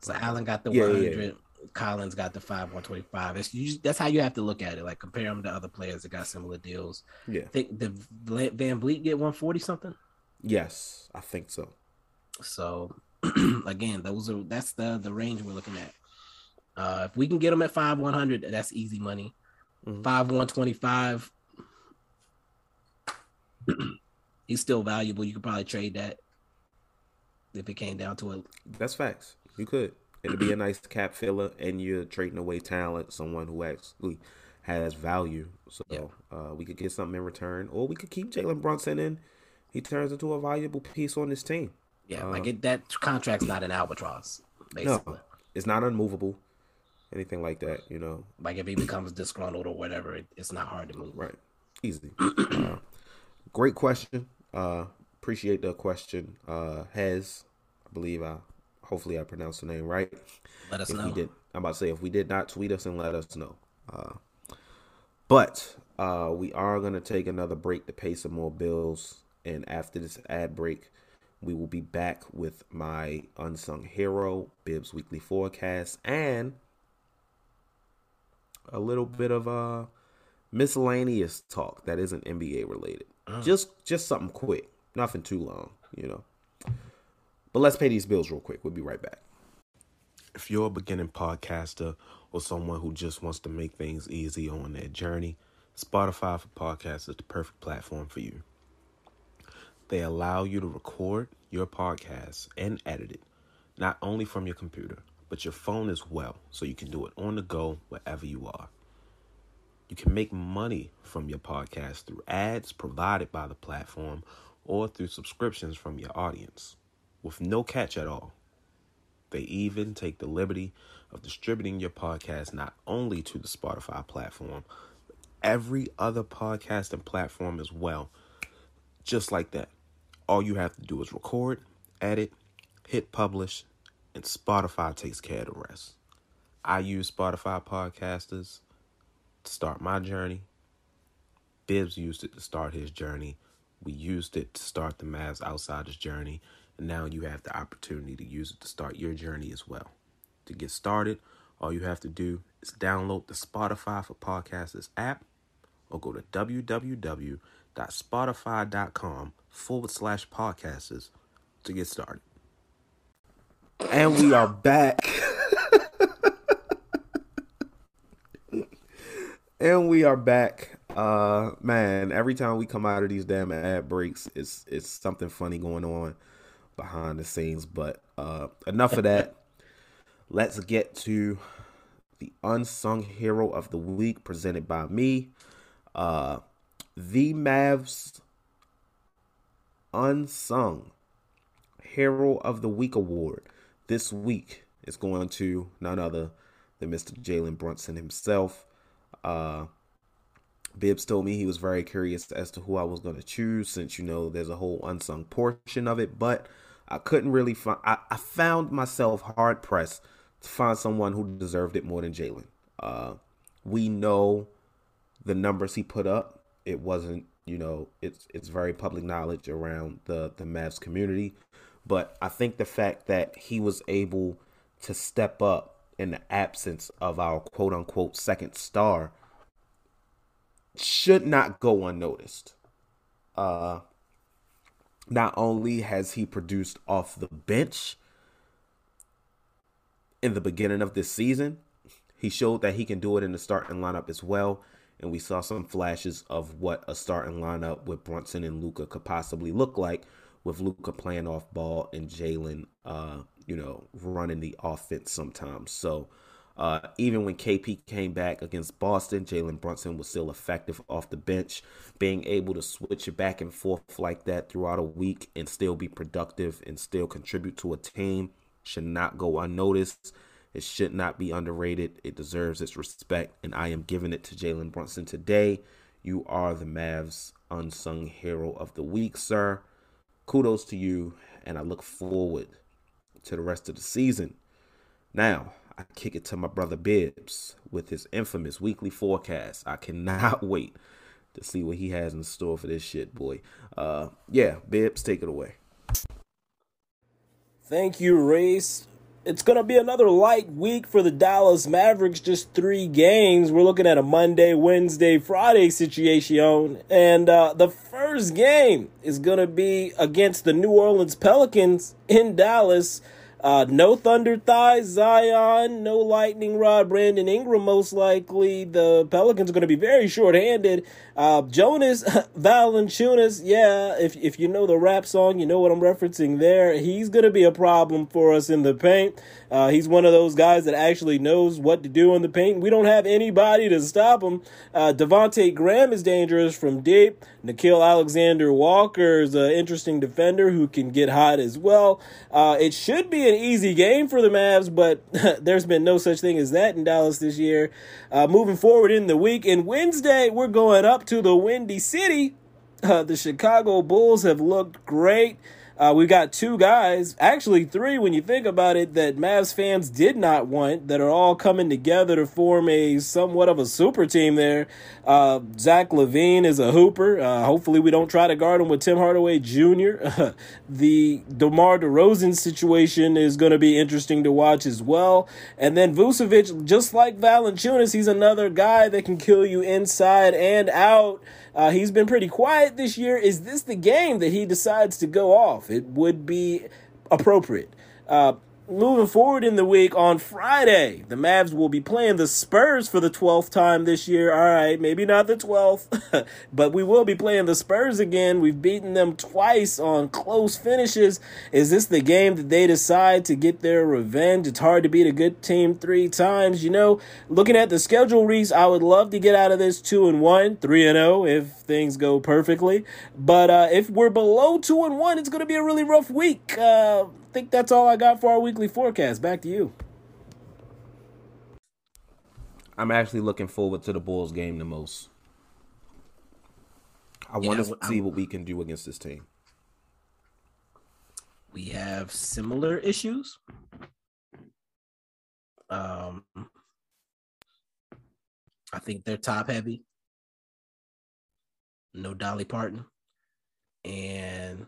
So Allen got the Yeah, yeah, 100. yeah. Collins got the 5 125. It's you, that's how you have to look at it. Like compare them to other players that got similar deals. Yeah. I think the VanVleet get 140 something. Yes, I think so. So again, those are that's the the range we're looking at. Uh, if we can get them at five one hundred, that's easy money. Mhm. Five one twenty five, he's still valuable. You could probably trade that if it came down to it. That's facts. You could. It'd be a nice cap filler, and you're trading away talent, someone who actually has value. So uh, we could get something in return, or we could keep Jalen Brunson, in. he turns into a valuable piece on this team. Yeah, Uh, like it, that contract's not an albatross. Basically, No, it's not unmovable, anything like that. You know, like if he becomes disgruntled or whatever, it, it's not hard to move. right? Easy. uh, great question. Uh, appreciate the question. Uh, has I believe I hopefully I pronounced the name right. Let us if know. we did. I'm about to say if we did not tweet us and let us know. Uh, but uh, we are gonna take another break to pay some more bills, and after this ad break, we will be back with my unsung hero, Bibs Weekly Forecast, and a little bit of uh miscellaneous talk that isn't NBA related. Just just something quick, nothing too long, you know. But let's pay these bills real quick. We'll be right back. If you're a beginning podcaster or someone who just wants to make things easy on their journey, Spotify for Podcasts is the perfect platform for you. They allow you to record your podcast and edit it, not only from your computer, but your phone as well, so you can do it on the go wherever you are. You can make money from your podcast through ads provided by the platform or through subscriptions from your audience with no catch at all. They even take the liberty of distributing your podcast not only to the Spotify platform, but every other podcasting platform as well. Just like that. All you have to do is record, edit, hit publish, and Spotify takes care of the rest. I use Spotify podcasters to start my journey. Bibs used it to start his journey. We used it to start the Mavs Outsiders journey. And now you have the opportunity to use it to start your journey as well. To get started, All you have to do is download the Spotify for Podcasters app or go to www.spotify.com forward slash podcasters to get started. And we are back. and we are back. Uh man, every time we come out of these damn ad breaks, it's it's something funny going on behind the scenes. But uh enough of that. Let's get to the unsung hero of the week presented by me. Uh the Mavs unsung hero of the week award this week is going to none other than Mr. Jalen Brunson himself. Uh, Bibs told me he was very curious as to who I was going to choose since, you know, there's a whole unsung portion of it, but I couldn't really find, I, I found myself hard pressed to find someone who deserved it more than Jalen. Uh, we know the numbers he put up. It wasn't, you know, it's it's very public knowledge around the the Mavs community. But I think the fact that he was able to step up in the absence of our quote unquote second star should not go unnoticed. Uh, not only has he produced off the bench in the beginning of this season, he showed that he can do it in the starting lineup as well. And we saw some flashes of what a starting lineup with Brunson and Luka could possibly look like with Luka playing off ball and Jalen, uh, you know, running the offense sometimes. So uh, even when KP came back against Boston, Jalen Brunson was still effective off the bench. Being able to switch it back and forth like that throughout a week and still be productive and still contribute to a team should not go unnoticed. It should not be underrated. It deserves its respect, and I am giving it to Jalen Brunson today. You are the Mavs unsung hero of the week, sir. Kudos to you, and I look forward to the rest of the season. Now, I kick it to my brother Bibs with his infamous weekly forecast. I cannot wait to see what he has in store for this shit, boy. Uh, yeah, Bibs, take it away. Thank you, Reese. It's going to be another light week for the Dallas Mavericks. Just three games. We're looking at a Monday, Wednesday, Friday situation. And uh, the first game is going to be against the New Orleans Pelicans in Dallas. Uh, no Thunder Thighs, Zion, no Lightning Rod, Brandon Ingram, most likely. The Pelicans are going to be very short-handed. Uh, Jonas Valanciunas, yeah, if, if you know the rap song, you know what I'm referencing there. He's to be a problem for us in the paint. Uh, he's one of those guys that actually knows what to do in the paint. We don't have anybody to stop him. Uh, Devonte Graham is dangerous from deep. Nickeil Alexander Walker is an interesting defender who can get hot as well. Uh, it should be an easy game for the Mavs, but there's been no such thing as that in Dallas this year. Uh, moving forward in the week, and Wednesday, we're going up to the Windy City. Uh, the Chicago Bulls have looked great. Uh, we got two guys, actually three when you think about it, that Mavs fans did not want that are all coming together to form a somewhat of a super team there. Uh, Zach LaVine is a hooper. Uh, hopefully, we don't try to guard him with Tim Hardaway Jr. the DeMar DeRozan situation is going to be interesting to watch as well. And then Vucevic, just like Valanciunas, he's another guy that can kill you inside and out. Uh, he's been pretty quiet this year. Is this the game that he decides to go off? It would be appropriate. Uh, moving forward in the week on Friday, the Mavs will be playing the Spurs for the 12th time this year. All right, maybe not the 12th, but we will be playing the Spurs again. We've beaten them twice on close finishes. Is this the game that they decide to get their revenge? It's hard to beat a good team three times. You know, looking at the schedule, Reese, I would love to get out of this 2 and 1, 3 and 0 if things go perfectly. But uh, if we're below 2 and 1, it's going to be a really rough week. Uh, think that's all I got for our weekly forecast. Back to you. I'm actually looking forward to the Bulls game the most. I Yeah, want to I'm- see what we can do against this team. we have similar issues. Um, I think they're top heavy. No Dolly Parton, and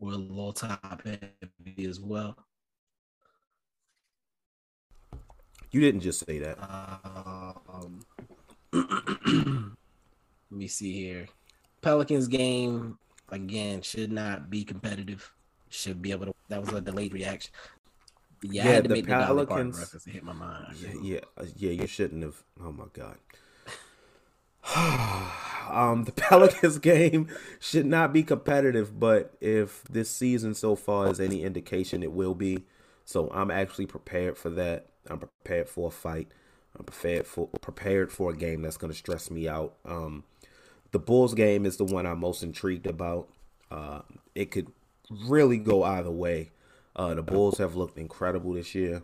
we're a little top heavy as well. You didn't just say that. Um, let me see here. Pelicans game again should not be competitive. Should be able to. That was a delayed reaction. Yeah, I had to the make the Pelicans. reference hit my mind. Yeah, yeah, yeah, you shouldn't have. Oh my god. um, the Pelicans game should not be competitive, but if this season so far is any indication, it will be. So I'm actually prepared for that. I'm prepared for a fight. I'm prepared for prepared for a game that's going to stress me out. Um, the Bulls game is the one I'm most intrigued about. Uh, it could really go either way. Uh, the Bulls have looked incredible this year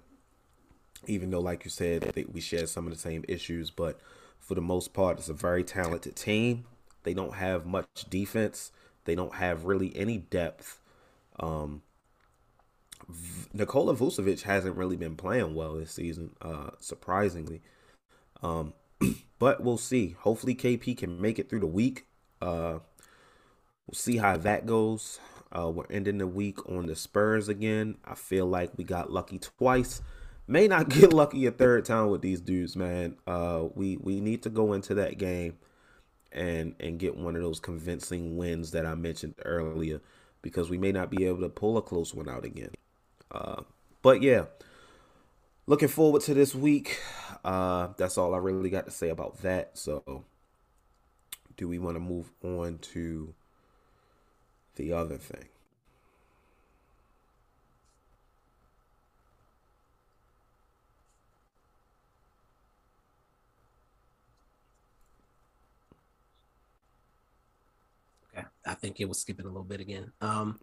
even though, like you said, we share some of the same issues, but for the most part, it's a very talented team. They don't have much defense. They don't have really any depth. Um, V- Nikola Vucevic hasn't really been playing well this season, uh, surprisingly. Um, but we'll see. Hopefully, KP can make it through the week. Uh, we'll see how that goes. Uh, we're ending the week on the Spurs again. I feel like we got lucky twice may not get lucky a third time with these dudes, man. Uh, we we need to go into that game and and get one of those convincing wins that I mentioned earlier, because we may not be able to pull a close one out again. Uh, but yeah, looking forward to this week. Uh, that's all I really got to say about that. So, do we want to move on to the other thing? Okay. I think it was skipping a little bit again. Um,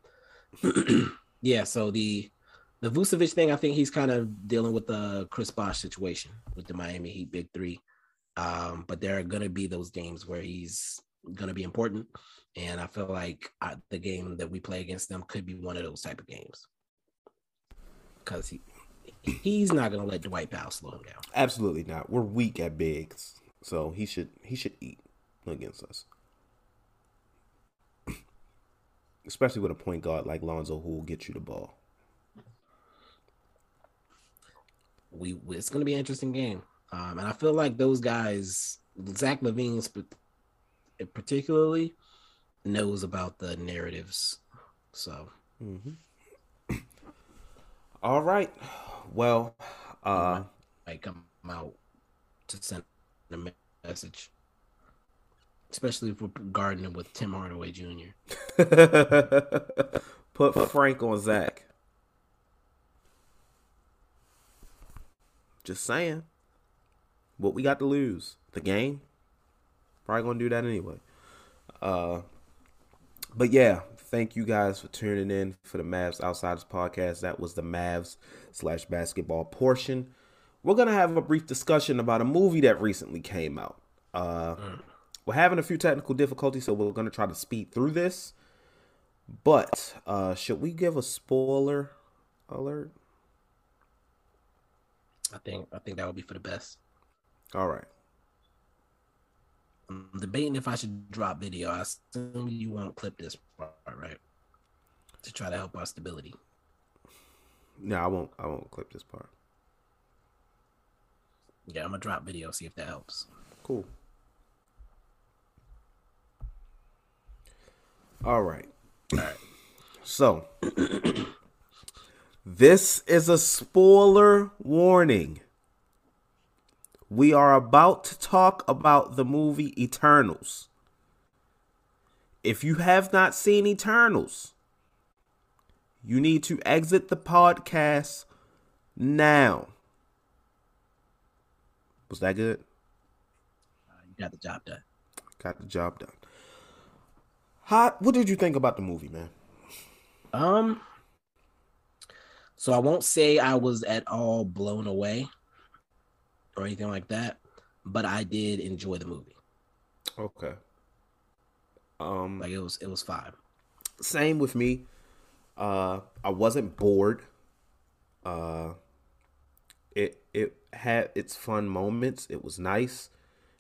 yeah. So the the Vucevic thing, I think he's kind of dealing with the Chris Bosh situation with the Miami Heat Big Three. Um, but there are gonna be those games where he's gonna be important, and I feel like I, the game that we play against them could be one of those type of games because he he's not gonna let Dwight Powell slow him down. Absolutely not. We're weak at bigs, so he should he should eat against us. Especially with a point guard like Lonzo who will get you the ball. we it's going to be an interesting game. Um, and I feel like those guys, Zach LaVine sp- particularly, knows about the narratives. So Mm-hmm. All right. Well, uh, might come out to send a message, especially if we're guarding him with Tim Hardaway Jr. put Frank on Zach. Just saying. What we got to lose? The game? Probably gonna do that anyway. Uh but yeah, thank you guys for tuning in for the Mavs Outsiders podcast. That was the Mavs slash basketball portion. We're gonna have a brief discussion about a movie that recently came out. Uh we're having a few technical difficulties, so we're gonna try to speed through this. But uh should we give a spoiler alert? I think I think that would be for the best. All right. I'm debating if I should drop video. I assume you won't clip this part, right? To try to help our stability. No, I won't I won't clip this part. Yeah, I'm gonna drop video, see if that helps. Cool. All right. All right. So, this is a spoiler warning. We are about to talk about the movie Eternals. If you have not seen Eternals, you need to exit the podcast now. Was that good? Uh, you got the job done. Got the job done. How, what did you think about the movie, man? Um, so I won't say I was at all blown away or anything like that, but I did enjoy the movie. Okay. Um, Like it was, it was fine. same with me. Uh, I wasn't bored. Uh, it it had its fun moments. It was nice.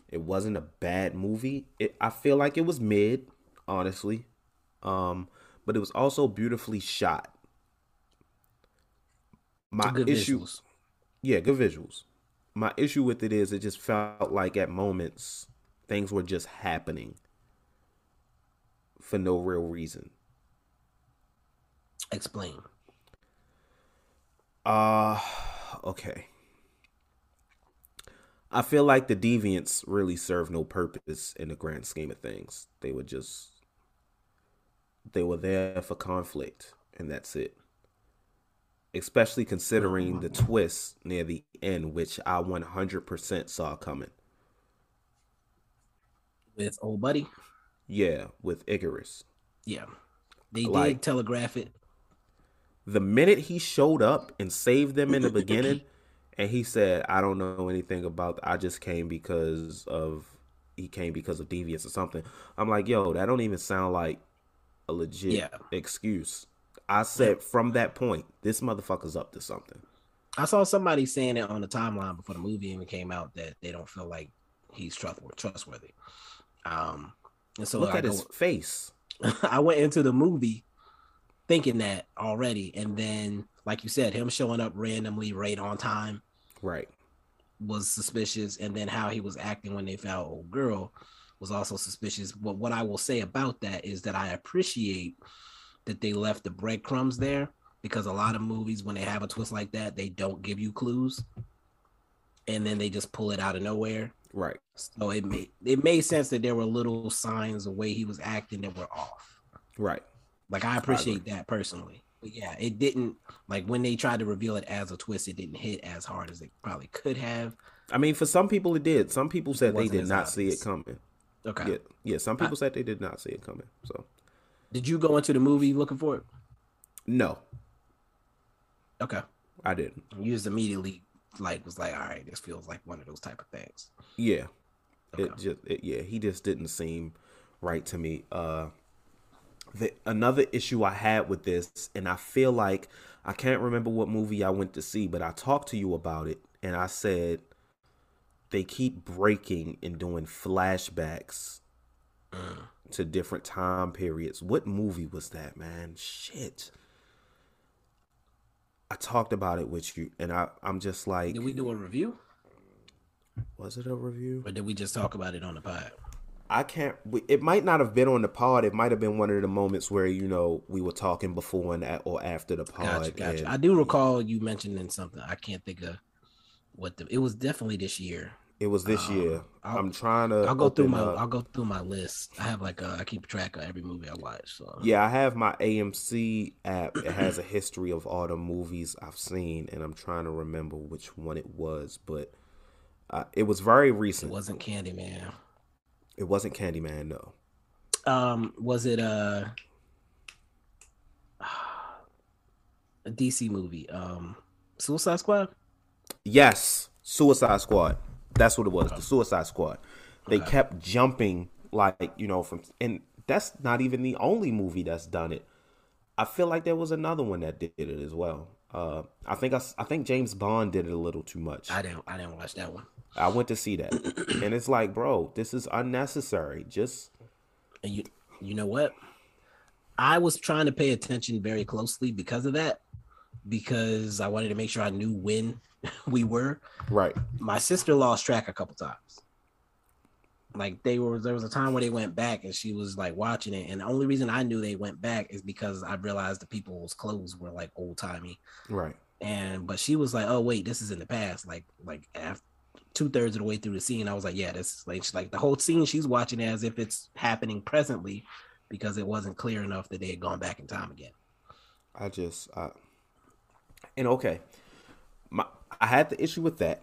It wasn't a bad movie. It I feel like it was mid, honestly. Um, but it was also beautifully shot. My Good issue, visuals. yeah, good visuals. my issue with it is it just felt like at moments things were just happening for no real reason. Explain. Uh okay. I feel like the deviants really serve no purpose in the grand scheme of things. They were just they were there for conflict and that's it. Especially considering the twist near the end, which I 100% saw coming. With old buddy? Yeah, with Ikaris. Yeah. They Like- did telegraph it. The minute he showed up and saved them in the beginning, and he said, "I don't know anything about. I just came because of he came because of deviants or something." I'm like, "Yo, that don't even sound like a legit Yeah. excuse." I said from that point, this motherfucker's up to something. I saw somebody saying it on the timeline before the movie even came out that they don't feel like he's trustworthy. Um, and so Look I at go- his face. I went into the movie thinking that already, and then, like you said, him showing up randomly right on time Right. was suspicious, and then how he was acting when they found old girl was also suspicious. But what I will say about that is that I appreciate that they left the breadcrumbs there because a lot of movies, when they have a twist like that, they don't give you clues, and then they just pull it out of nowhere. Right. So it made it made sense that there were little signs the way he was acting that were off. Right. Like I appreciate that personally. But yeah, it didn't like when they tried to reveal it as a twist, it didn't hit as hard as it probably could have. I mean, for some people it did. Some people said they did not see it coming. Okay. Yeah. Yeah. Some people said they did not see it coming. So Did you go into the movie looking for it? no, Okay. I didn't. You just immediately like was like, all right, this feels like one of those type of things. Yeah. It just it, yeah, he just didn't seem right to me. Uh the another issue I had with this and I feel like I can't remember what movie I went to see, but I talked to you about it and I said they keep breaking and doing flashbacks to different time periods. What movie was that, man? Shit. I talked about it with you and I I'm just like Did we do a review? Was it a review? Or did we just talk about it on the pod? I can't. It might not have been on the pod. It might have been one of the moments where you know we were talking before and at, or after the pod. Gotcha, gotcha. and I do recall you mentioning something. I can't think of what the it was definitely this year. It was this Um, year. I'll- I'm trying to. I'll go through my up- I'll go through my list. I have like a, I keep track of every movie I watch. So Yeah, I have my AMC app. It has a history of all the movies I've seen, and I'm trying to remember which one it was. But uh, it was very recent. it wasn't Candyman. It wasn't Candyman, no. Um, was it uh, a DC movie? Um, Suicide Squad. Yes, Suicide Squad. That's what it was. The Suicide Squad. They Okay. kept jumping like you know from, and that's not even the only movie that's done it. I feel like there was another one that did it as well. Uh, I think I think James Bond did it a little too much. I didn't I didn't watch that one. I went to see that, and it's like, bro, this is unnecessary. Just And you you know what? I was trying to pay attention very closely because of that, because I wanted to make sure I knew when we were. right, My sister lost track a couple times. Like they were there was a time where they went back and she was like watching it. And the only reason I knew they went back is because I realized the people's clothes were like old timey. right, And but she was like, Oh wait, this is in the past. Like like after two thirds of the way through the scene, I was like, Yeah, this is like like the whole scene she's watching as if it's happening presently because it wasn't clear enough that they had gone back in time again. I just, I, and okay, my I had the issue with that.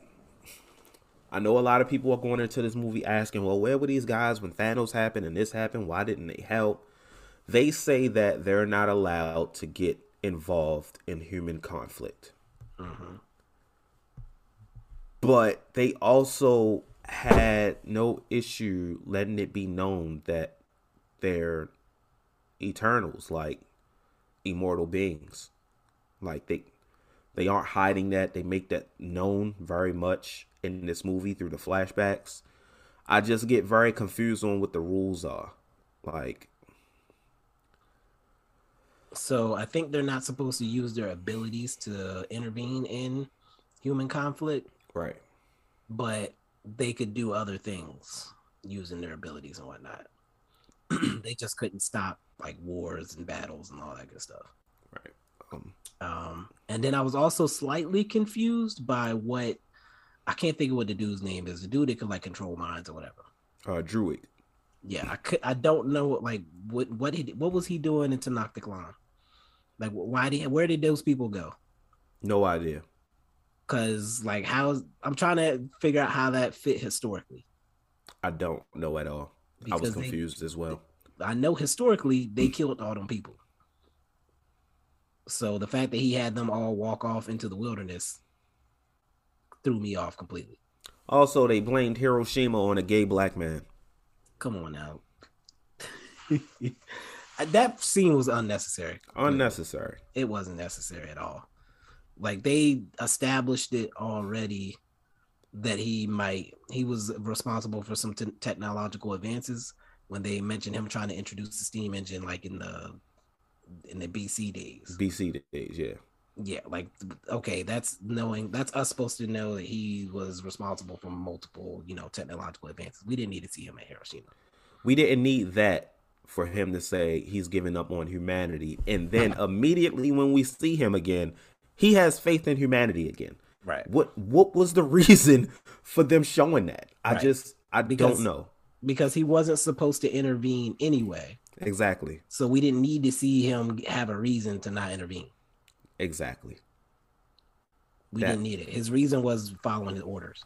I know a lot of people are going into this movie asking, well, where were these guys when Thanos happened and this happened? Why didn't they help? They say that they're not allowed to get involved in human conflict. Mm-hmm. But they also had no issue letting it be known that they're eternals, like immortal beings. Like they they aren't hiding that. They make that known very much in this movie through the flashbacks. I just get very confused on what the rules are. Like So I think they're not supposed to use their abilities to intervene in human conflict. right. but they could do other things using their abilities and whatnot. they just couldn't stop like wars and battles and all that good stuff. Um, and then I was also slightly confused by what I can't think of what the dude's name is. The dude that could like control minds or whatever. uh, Druig. Yeah, I could. I don't know what like what what he what was he doing in Tenochtitlan? Like why did where did those people go? No idea. Cause like how I'm trying to figure out how that fit historically. I don't know at all. I was Because they- confused as well. I know historically they killed all them people. So the fact that he had them all walk off into the wilderness threw me off completely. Also, they blamed Hiroshima on a gay black man. Come on now. that scene was unnecessary. Unnecessary. It wasn't necessary at all. Like they established it already that he might he was responsible for some te- technological advances when they mentioned him trying to introduce the steam engine like in the in the BC days. BC days, yeah. Yeah, like okay, that's knowing that's us supposed to know that he was responsible for multiple, you know, technological advances. We didn't need to see him at Hiroshima. We didn't need that for him to say he's giving up on humanity. And then uh-huh. immediately when we see him again, he has faith in humanity again. Right. What what was the reason for them showing that? I Right. just I Because- don't know. Because he wasn't supposed to intervene anyway. Exactly. So we didn't need to see him have a reason to not intervene. Exactly. We That- didn't need it. His reason was following his orders.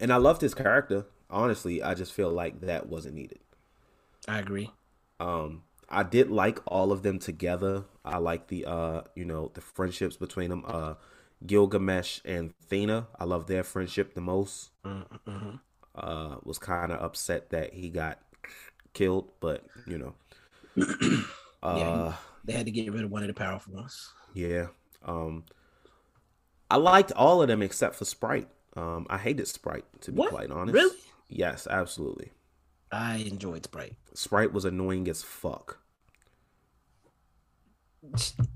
And I loved his character. Honestly, I just feel like that wasn't needed. I agree. Um, I did like all of them together. I like the uh, you know, the friendships between them. Uh, Gilgamesh and Thena. I love their friendship the most. Mm-hmm. Uh, was kind of upset that he got killed, but you know, uh, yeah, they had to get rid of one of the powerful ones. yeah. Um, I liked all of them except for Sprite. Um, I hated Sprite to be What? quite honest. Really? Yes, absolutely. I enjoyed Sprite. Sprite was annoying as fuck.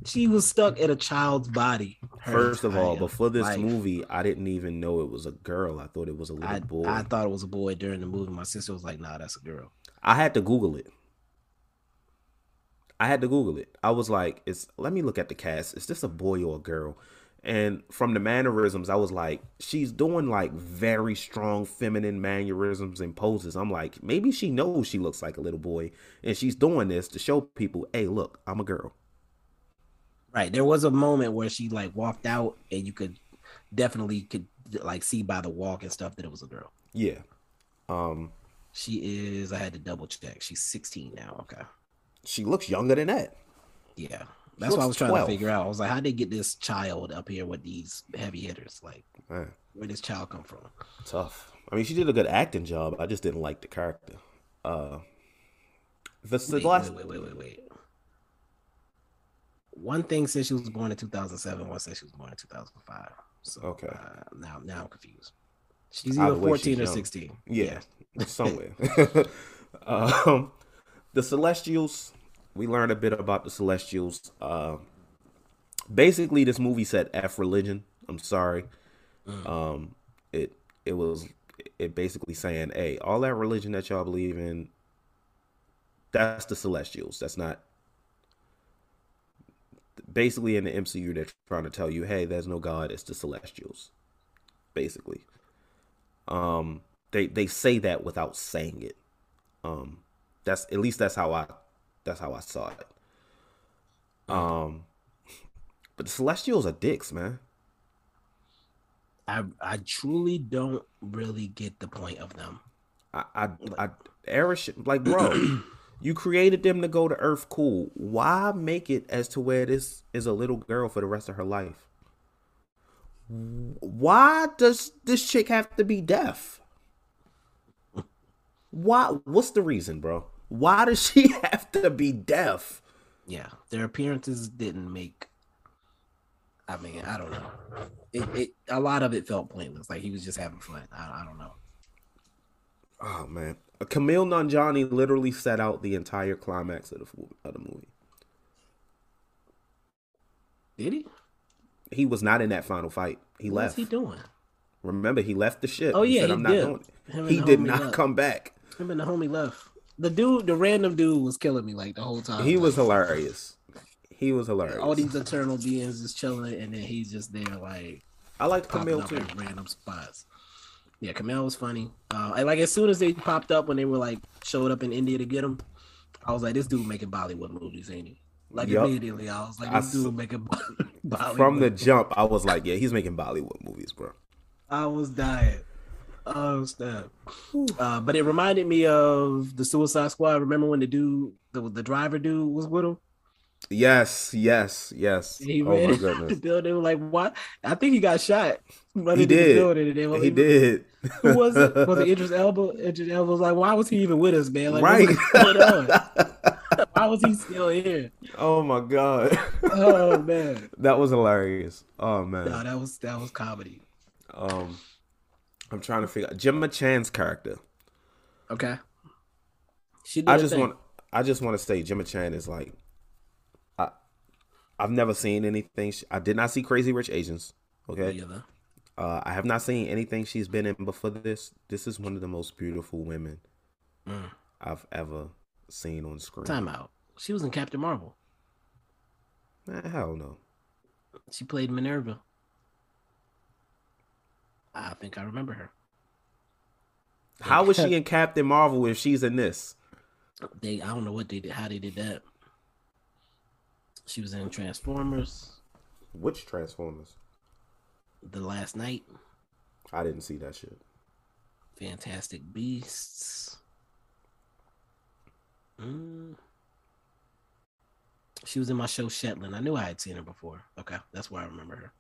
She was stuck in a child's body. First of all, before this life. movie, I didn't even know it was a girl. I thought it was a little I, boy. I thought it was a boy during the movie. My sister was like, "Nah, that's a girl." I had to Google it. I had to Google it. I was like, "It's let me look at the cast. Is this a boy or a girl?" And from the mannerisms, I was like, "She's doing like very strong feminine mannerisms and poses." I'm like, maybe she knows she looks like a little boy, and she's doing this to show people, "Hey, look, I'm a girl." Right. There was a moment where she like walked out, and you could definitely could like see by the walk and stuff that it was a girl. Yeah. Um, She is. I had to double check. She's 16 now. Okay. She looks younger than that. Yeah. That's what I was trying 12. to figure out. I was like, how'd they get this child up here with these heavy hitters? Like, Man, where did this child come from? tough. I mean, she did a good acting job. I just didn't like the character. Uh, the, the Wait, last wait, wait, wait, wait, wait. One thing says she was born in 2007. One says she was born in 2005. So Okay. uh, now, now I'm confused. She's Either either 14 she's or young. 16. Yeah, somewhere. um, the Celestials. We learned a bit about the Celestials. Uh, basically, this movie said "f religion." I'm sorry. Um, it it was it basically saying, "Hey, all that religion that y'all believe in, that's the Celestials. That's not." Basically, in the MCU, they're trying to tell you, "Hey, there's no God. It's the Celestials." Basically, um, they they say that without saying it. Um, that's at least that's how I that's how I saw it. Um, but the Celestials are dicks, man. I I truly don't really get the point of them. I I, I Erish, like bro, you created them to go to Earth. Cool. Why make it as to where this is a little girl for the rest of her life? Why does this chick have to be deaf? Why? What's the reason, bro? Why does she have to be deaf? Yeah, their appearances didn't make. I mean, I don't know. It, it a lot of it felt pointless. Like he was just having fun. I, I don't know. Oh man, uh, Kumail Nanjiani literally set out the entire climax of the of the movie. Did he? He was not in that final fight. He What left. he doing? Remember, he left the ship. Oh He yeah, said, he "I'm did. not doing it." Him He did not left. come back. Him and the homie left. The dude, the random dude, was killing me like the whole time. He Like, was hilarious. He was hilarious. All these eternal beings just chilling, and then he's just there like I like Kumail too. random spots. Yeah, Kumail was funny. Uh, I, like as soon as they popped up when they were like showed up in India to get him, I was like, this dude making Bollywood movies, ain't he? Like Yup. immediately, I was like, I this s- dude making Bollywood. From the jump, I was like, "Yeah, he's making Bollywood movies, bro." I was dying. Oh snap! Uh, but it reminded me of the Suicide Squad. Remember when the dude, the, the driver dude, was with him? Yes, yes, yes. He oh ran my into the goodness, building. Like what? I think he got shot. he did. they He did. Who was it? Was it Idris Elba? Idris Elba was like, "Why was he even with us, man? Like, Right. what's going on? Why was he still here?" Oh my god, Oh man, that was hilarious. Oh man. no, that was that was comedy. Um, I'm trying to figure out Gemma Chan's character. Okay, she I just thing. want I just want to say Gemma Chan is like I I've never seen anything she, I did not see Crazy Rich Asians. Okay. Uh, I have not seen anything she's been in before this. This is one of the most beautiful women Mm. I've ever seen on screen. Time out. She was in Captain Marvel. Eh, hell no. She played Minerva. I think I remember her. How was she in Captain Marvel if she's in this? They I don't know what they did, how they did that. She was in Transformers, Which Transformers? The Last Knight, I didn't see that shit. Fantastic Beasts. Mm. She was in my show Shetland. I knew I had seen her before. Okay, that's where I remember her.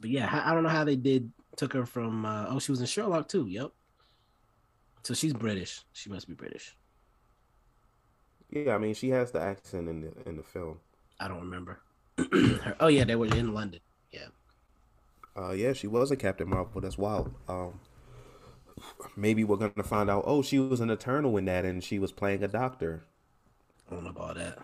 But yeah, I don't know how they did took her from. Uh, oh, she was in Sherlock too. Yep. So she's British. She must be British. Yeah, I mean she has the accent in the in the film. I don't remember. her, oh yeah, they were in London. Yeah. Uh, yeah, she was a Captain Marvel. That's wild. Um, maybe we're gonna find out. Oh, she was an Eternal in that, and she was playing a doctor. I don't know about that.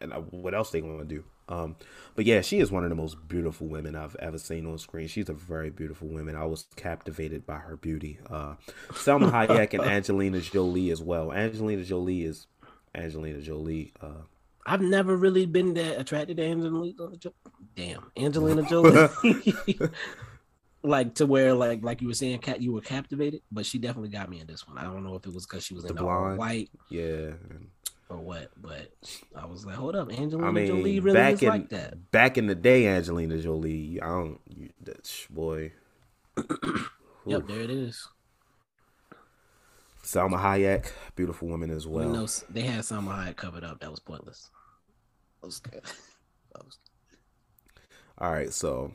And uh, what else they gonna do? Um, but yeah, she is one of the most beautiful women I've ever seen on screen. She's a very beautiful woman. I was captivated by her beauty. Uh, Salma Hayek and Angelina Jolie as well. Angelina Jolie is Angelina Jolie. Uh, I've never really been that attracted to Angelina. Jo- Damn, Angelina Jolie. like to where, like, like you were saying, cat, you were captivated, but she definitely got me in this one. I don't know if it was because she was the in the blonde, white yeah. Or what, but I was like, hold up, Angelina I mean, Jolie really back is in like that. back in the day, Angelina Jolie. I don't. You, that's boy. Yep, there it is. Salma Hayek, beautiful woman as Well, no, they had Salma Hayek covered up. That was pointless. That was good. That was All right, so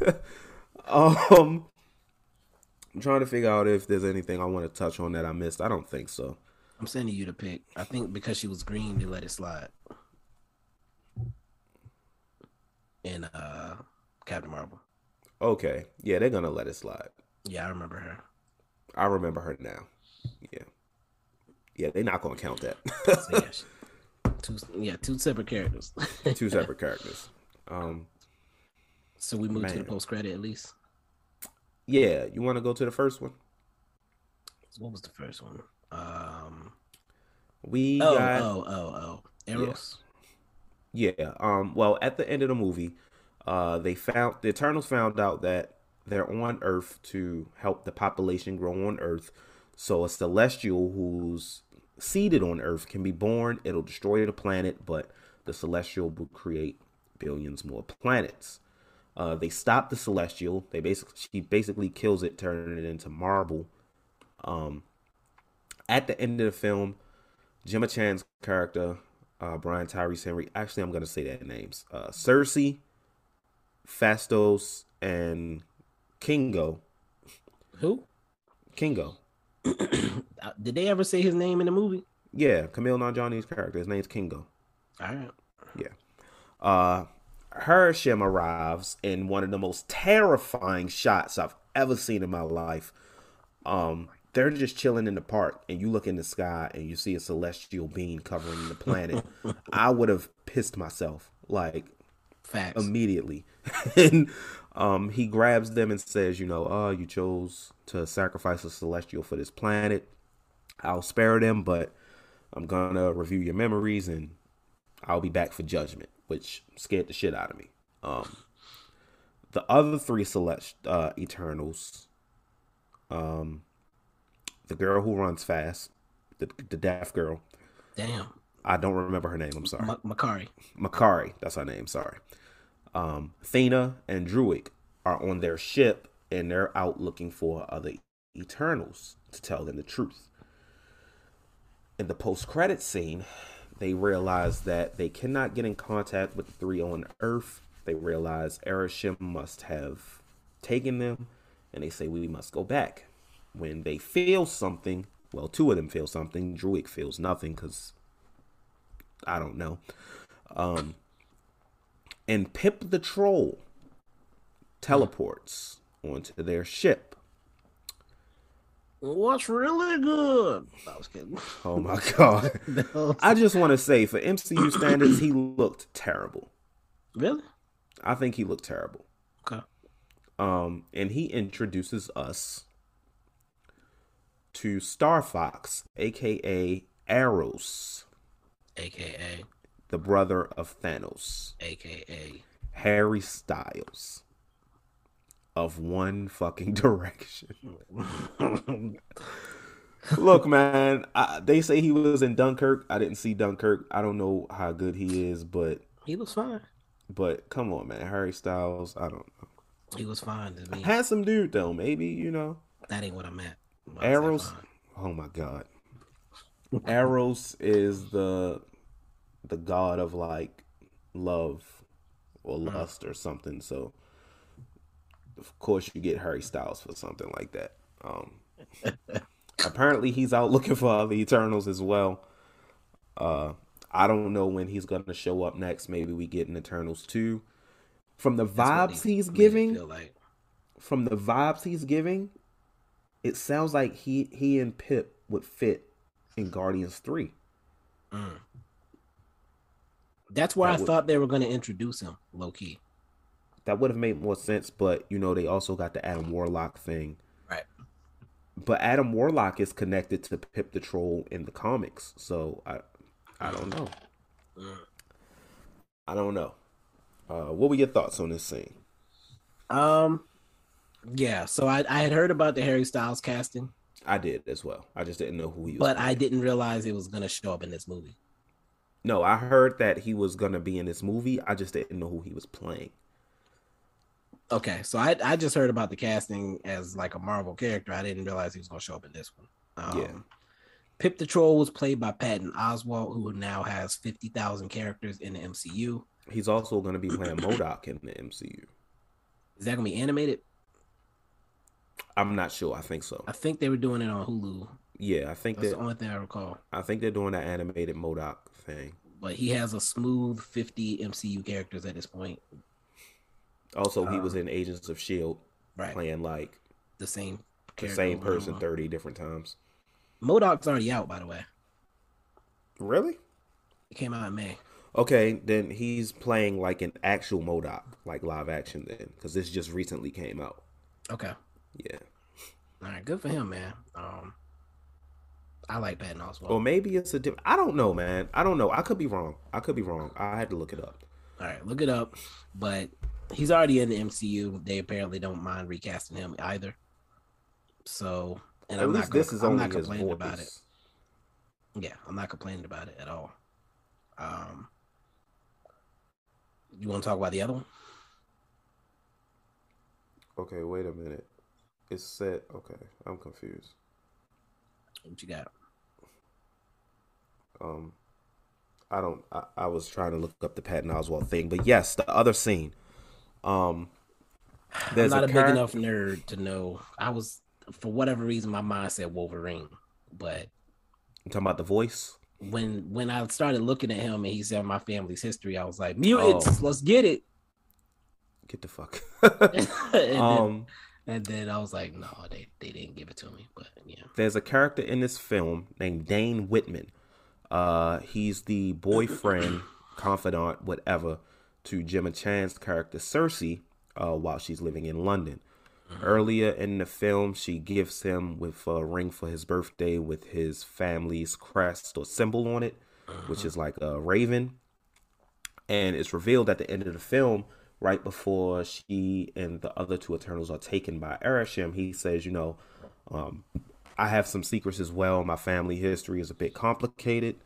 um I'm trying to figure out if there's anything I want to touch on that I missed. I don't think so. I'm sending you the pick. I think because she was green, they let it slide. And uh Captain Marvel. Okay. Yeah, they're gonna let it slide. Yeah, I remember her. I remember her now. Yeah. Yeah, they're not gonna count that. So, yeah, she- two yeah, two separate characters. Two separate characters. Um so we moved to the post credit at least. yeah, you wanna go to the first one? What was the first one? Um We oh, got oh, oh, oh. Eros. Yeah. Um. Well, at the end of the movie, uh, they found the Eternals found out that they're on Earth to help the population grow on Earth. So a celestial who's seeded on Earth can be born. It'll destroy the planet, but the celestial will create billions more planets. Uh, they stop the celestial. They basically she basically kills it, turning it into marble. Um, at the end of the film, Gemma Chan's character, uh, Brian Tyree Henry. Actually, I'm gonna say their names: uh, Cersei, Phastos, and Kingo. Who? Kingo. Uh, Did they ever say his name in the movie? Yeah, Kumail Nanjiani's character. His name's Kingo. All right. Yeah. Uh, Arishem arrives in one of the most terrifying shots I've ever seen in my life. Um, they're just chilling in the park, and you look in the sky and you see a celestial being covering the planet. I would have pissed myself. Like, Facts. immediately. and um, he grabs them and says, you know, oh, you chose to sacrifice a celestial for this planet. I'll spare them, but I'm gonna review your memories and I'll be back for judgment, which scared the shit out of me. Um, the other three select uh, Eternals, um, the girl who runs fast, the the deaf girl. Damn. I don't remember her name. I'm sorry. M- Makkari. Makkari, that's her name. Sorry. Um, Thena and Druig are on their ship and they're out looking for other Eternals to tell them the truth. In the post-credit scene, they realize that they cannot get in contact with the three on Earth. They realize Arishem must have taken them, and they say we must go back. When they feel something, well, two of them feel something. Druig feels nothing because I don't know. Um, and Pip the Troll teleports onto their ship. What's really good? I was kidding. Oh my god! I just want to say, for MCU standards, he looked terrible. Really? I think he looked terrible. Okay. Um, and he introduces us to Star Fox, aka Eros, AKA. the brother of Thanos, AKA. Harry Styles of One Fucking Direction. Look, man, I, they say he was in Dunkirk. I didn't see Dunkirk. I don't know how good he is, but He was fine. but come on, man, Harry Styles. I don't know. He was fine to me. Handsome dude though, maybe you know. That ain't what I'm at. Eros. Oh my god. Eros is the the god of like love or Mm. lust or something. So of course you get Harry Styles for something like that. Um apparently he's out looking for other Eternals as well. Uh I don't know when he's gonna show up next. Maybe we get an Eternals 2. From the vibes he he's giving, like. from the vibes he's giving, it sounds like he he and Pip would fit in Guardians Three. That's where That I would- thought they were going to introduce him, low key. That would have made more sense, but you know they also got the Adam Warlock thing. Right. But Adam Warlock is connected to Pip the Troll in the comics, so I I don't know. I don't know. Uh, what were your thoughts on this scene? Um, yeah. So I, I had heard about the Harry Styles casting, I did as well. I just didn't know who he was. but I didn't realize it was going to show up in this movie. No, I heard that he was gonna be in this movie. I just didn't know who he was playing. Okay, so I I just heard about the casting as like a Marvel character. I didn't realize he was going to show up in this one. Um, Yeah. Pip the Troll was played by Patton Oswalt, who now has fifty thousand characters in the MCU. He's also gonna be playing MODOK in the MCU. Is that going to be animated? I'm not sure. I think so. I think they were doing it on Hulu. Yeah, I think That's that the only thing I recall. I think they're doing that animated MODOK thing. But he has a smooth fifty MCU characters at this point. Also, he Um, was in Agents of Shield, Right. Playing like The same. the same person thirty different times. MODOK's already out, by the way. Really? It came out in May. Okay, then he's playing like an actual MODOK, like live action. Then, because this just recently came out. Okay. Yeah. All right, good for him, man. Um, I like Patton Oswalt. Or maybe it's a different. I don't know, man. I don't know. I could be wrong. I could be wrong. I had to look it up. All right, look it up. But he's already in the MCU. They apparently don't mind recasting him either. So, and At I'm least not. Gonna, this is I'm not complaining about it. Yeah, I'm not complaining about it at all. Um, you want to talk about the other one? Okay, wait a minute. It's set. Okay, I'm confused. What you got? Um, I don't. I, I was trying to look up the Patton Oswalt thing, but yes, the other scene. Um, I'm there's not a, a, big enough nerd to know. I was, for whatever reason, my mind said Wolverine, but You talking about the voice? when when I started looking at him and he said my family's history, I was like, mutants, Oh. let's get it. Get the fuck. um, and then I was like, no, they, they didn't give it to me. But yeah, there's a character in this film named Dane Whitman. Uh, he's the boyfriend, confidant, whatever, to Gemma Chan's character Cersei uh, while she's living in London. Earlier in the film, she gives him with a ring for his birthday with his family's crest or symbol on it, which is like a raven. And it's revealed at the end of the film, right before she and the other two Eternals are taken by Ereshkigal, he says, you know, um, I have some secrets as well. My family history is a bit complicated.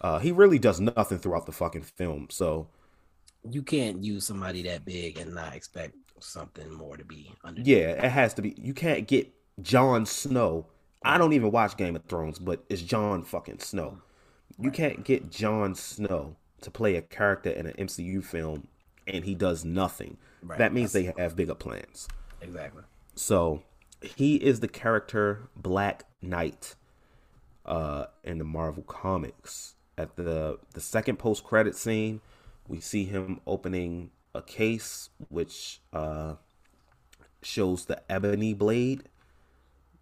Uh, he really does nothing throughout the fucking film. So You can't use somebody that big and not expect something more to be under. yeah, it has to be. You can't get Jon Snow. I don't even watch Game of Thrones, but it's Jon fucking Snow. You can't get Jon Snow to play a character in an MCU film and he does nothing. Right, That means they have bigger plans. Exactly. So he is the character Black Knight uh, in the Marvel comics. At the the second post credit scene, we see him opening a case which uh, shows the ebony blade,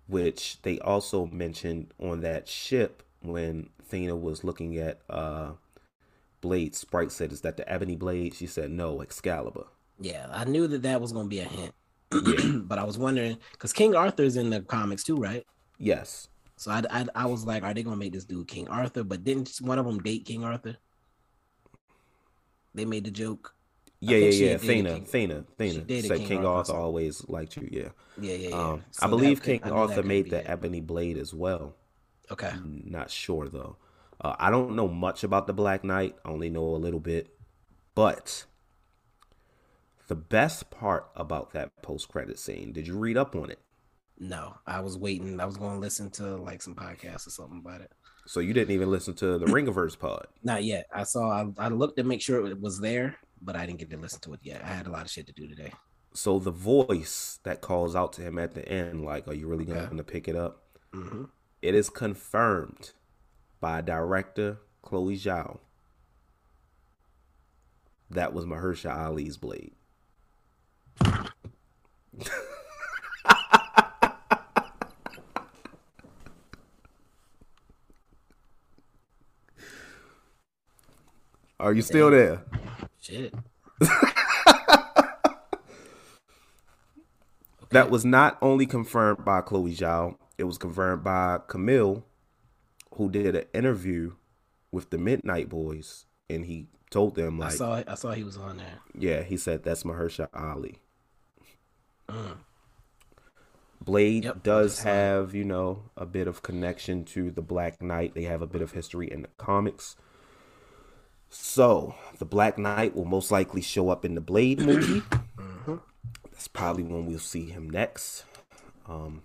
which they also mentioned on that ship when Thena was looking at uh, Blade. Sprite said, "Is that the ebony blade?" She said, "No, Excalibur." Yeah, I knew that that was going to be a hint, but I was wondering because King Arthur's in the comics too, right? Yes. So I, I, I was like, are they going to make this dude King Arthur? But didn't one of them date King Arthur? They made the joke. Yeah, yeah, yeah. Thena, King- Thena, Thena said King Arthur, Arthur always liked you. Yeah. Yeah, yeah, yeah. Um, So I believe could- King I Arthur made be the it. ebony blade as well. Okay. Not sure though. Uh, I don't know much about the Black Knight. I only know a little bit. But the best part about that post credit scene, did you read up on it? No, I was waiting. I was going to listen to like some podcasts or something about it. So you didn't even listen to the Ringiverse pod. Not yet. I saw. I, I looked to make sure it was there, but I didn't get to listen to it yet. I had a lot of shit to do today. So the voice that calls out to him at the end, like, "Are you really Okay. going to pick it up?" hmm It is confirmed by director Chloe Zhao. That was Mahershala Ali's blade. Are you still there? Shit. That was not only confirmed by Chloe Zhao, it was confirmed by Kumail, who did an interview with the Midnight Boys, and he told them I saw. I saw he was on there. yeah, he said that's Mahershala Ali. Mm. Blade Yep, does just saw it. have, you know, a bit of connection to the Black Knight. They have a bit of history in the comics. So, the Black Knight will most likely show up in the Blade movie. Mm-hmm. That's probably when we'll see him next. Um,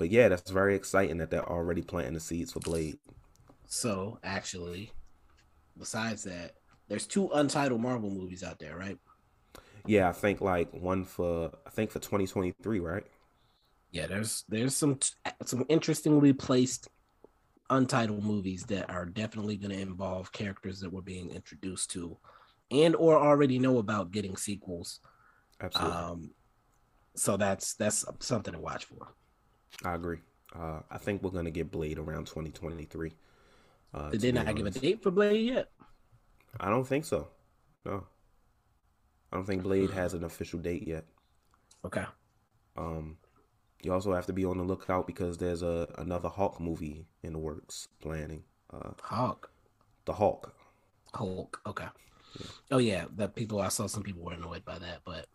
but yeah, that's very exciting that they're already planting the seeds for Blade. So actually, besides that, there's two untitled Marvel movies out there, right? Yeah, I think like one for I think for 2023, right? Yeah, there's there's some some interestingly placed untitled movies that are definitely going to involve characters that we're being introduced to and or already know about getting sequels. Absolutely. Um so that's that's something to watch for. I agree. Uh, I think we're gonna get Blade around 2023. Uh, Did they not give a date for Blade yet? I don't think so. No. I don't think Blade has an official date yet. Okay. Um, you also have to be on the lookout because there's a another Hawk movie in the works planning. Uh, Hawk. the Hawk. Hulk. Okay. Oh yeah, that people I saw some people were annoyed by that, but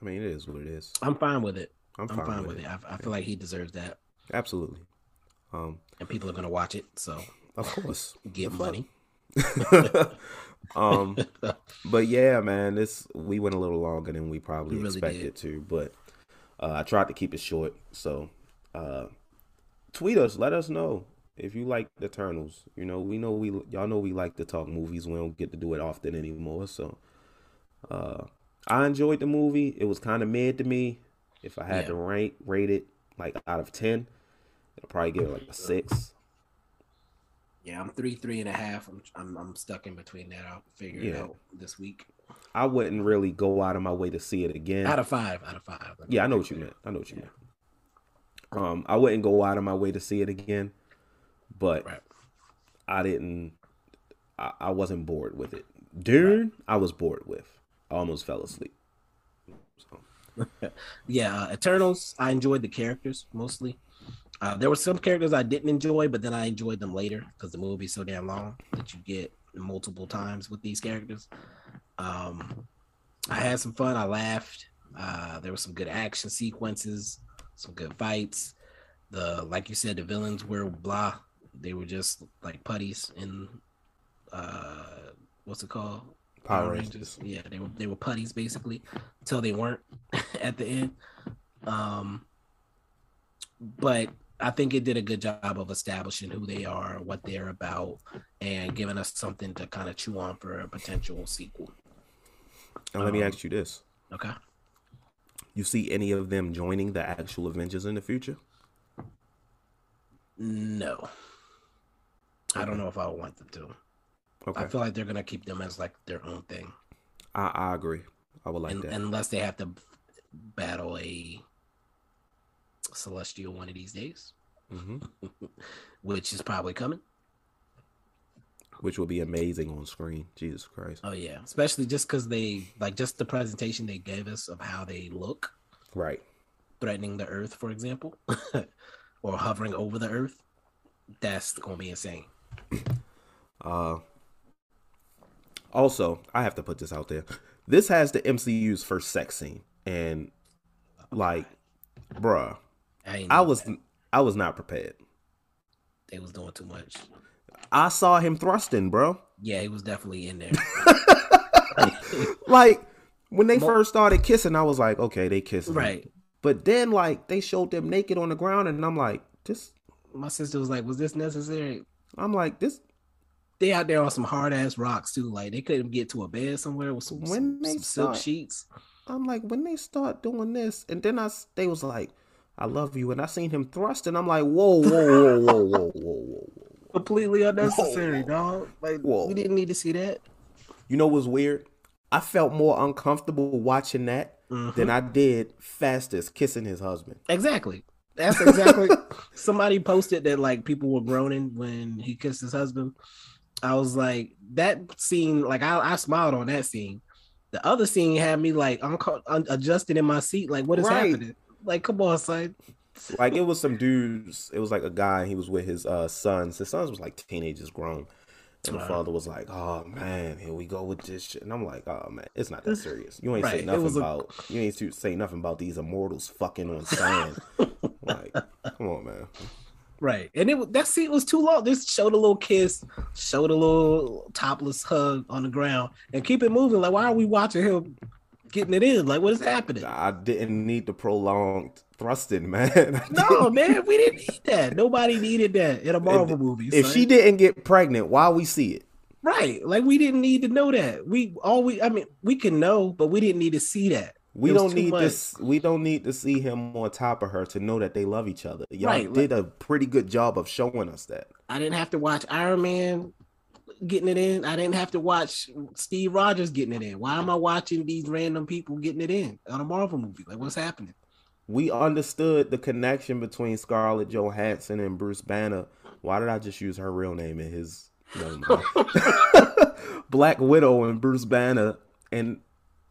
I mean, it is what it is. I'm fine with it. I'm I'm fine fine, with it. it. I, I feel like he deserves that, Absolutely. Um, and people are gonna watch it. So of course. get money. um, but yeah, man, this we went a little longer than we probably We really expected to, but uh, I tried to keep it short. So, uh, tweet us, let us know if you like the Eternals. You know, we know we y'all know we like to talk movies. We don't get to do it often anymore. So, uh, I enjoyed the movie. It was kind of mid to me. If I had Yeah. to rank rate it like out of ten, I'll probably give it like a six. Yeah, I'm three, three and a half. I'm I'm, I'm stuck in between that. I'll figure it out this week. I wouldn't really go out of my way to see it again. Out of five, out of five. Yeah, I know what you meant. I know what you meant. Um, I wouldn't go out of my way to see it again, but Right. I didn't. I, I wasn't bored with it. Dune, I was bored with. I almost fell asleep. yeah, uh, Eternals. I enjoyed the characters mostly. Uh, there were some characters I didn't enjoy, but then I enjoyed them later because the movie's so damn long that you get multiple times with these characters. Um, I had some fun. I laughed. Uh, there were some good action sequences, some good fights. The like you said, the villains were blah. They were just like putties in uh, what's it called? Power Rangers. Yeah, they were they were putties basically until they weren't at the end. Um, but I think it did a good job of establishing who they are, what they're about, and giving us something to kind of chew on for a potential sequel. Now, let me ask you this. Okay. You see any of them joining the actual Avengers in the future? No. I don't know if I want them to. Okay. I feel like they're gonna keep them as like their own thing. I, I agree. I would like Un- that. Unless they have to battle a celestial one of these days, hmm which is probably coming. Which will be amazing on screen. Jesus Christ. Oh yeah, especially just because they like just the presentation they gave us of how they look, Right. threatening the Earth, for example, or hovering over the Earth. That's gonna be insane. Uh, also, I have to put this out there. This has the MCU's first sex scene, and like, bruh, I, I was that. I was not prepared. they was doing too much. I saw him thrusting, bro. Yeah, he was definitely in there. Like when they Mo- first started kissing, I was like, okay, they kissing, right. But then like they showed them naked on the ground, and I'm like, this. My sister was like, "Was this necessary?" I'm like, this. They out there on some hard ass rocks too. Like they couldn't get to a bed somewhere with some, When some, they some silk sheets. I'm like, when they start doing this, and then I, they was like, I love you, and I seen him thrust, and I'm like, whoa, whoa, whoa, whoa, whoa, whoa, whoa. Completely unnecessary, dog. Like Whoa. we didn't need to see that. You know what's weird? I felt more uncomfortable watching that than I did Phastos kissing his husband. Exactly. That's exactly. Somebody posted that like people were groaning when he kissed his husband. I was like, that scene. Like I, I smiled on that scene. The other scene had me like unco- un- adjusting in my seat. Like, what is Right. happening? Like, come on, son. Like it was some dudes. It was like a guy. He was with his uh, sons. His sons was like teenagers, grown. And the father was like, "Oh man, here we go with this shit." And I'm like, "Oh man, it's not that serious. You ain't Right, say nothing was a- about. You ain't say nothing about these immortals fucking on sand. like, come on, man. Right. And it that scene was too long. Just showed a little kiss, showed a little topless hug on the ground, and keep it moving. Like, why are we watching him getting it in? Like, what is happening? I didn't need the prolonged thrusting, man. No, man, we didn't need that. Nobody needed that in a Marvel movie. if son. she didn't get pregnant, why we see it? right, like we didn't need to know that. We all we, I mean, we can know, but we didn't need to see that. We don't need much. this. We don't need to see him on top of her to know that they love each other. Y'all Right, did a pretty good job of showing us that. I didn't have to watch Iron Man getting it in. I didn't have to watch Steve Rogers getting it in. Why am I watching these random people getting it in on a Marvel movie? Like, what's happening? We understood the connection between Scarlett Johansson and Bruce Banner. Why did I just use her real name in his. Black Widow and Bruce Banner, and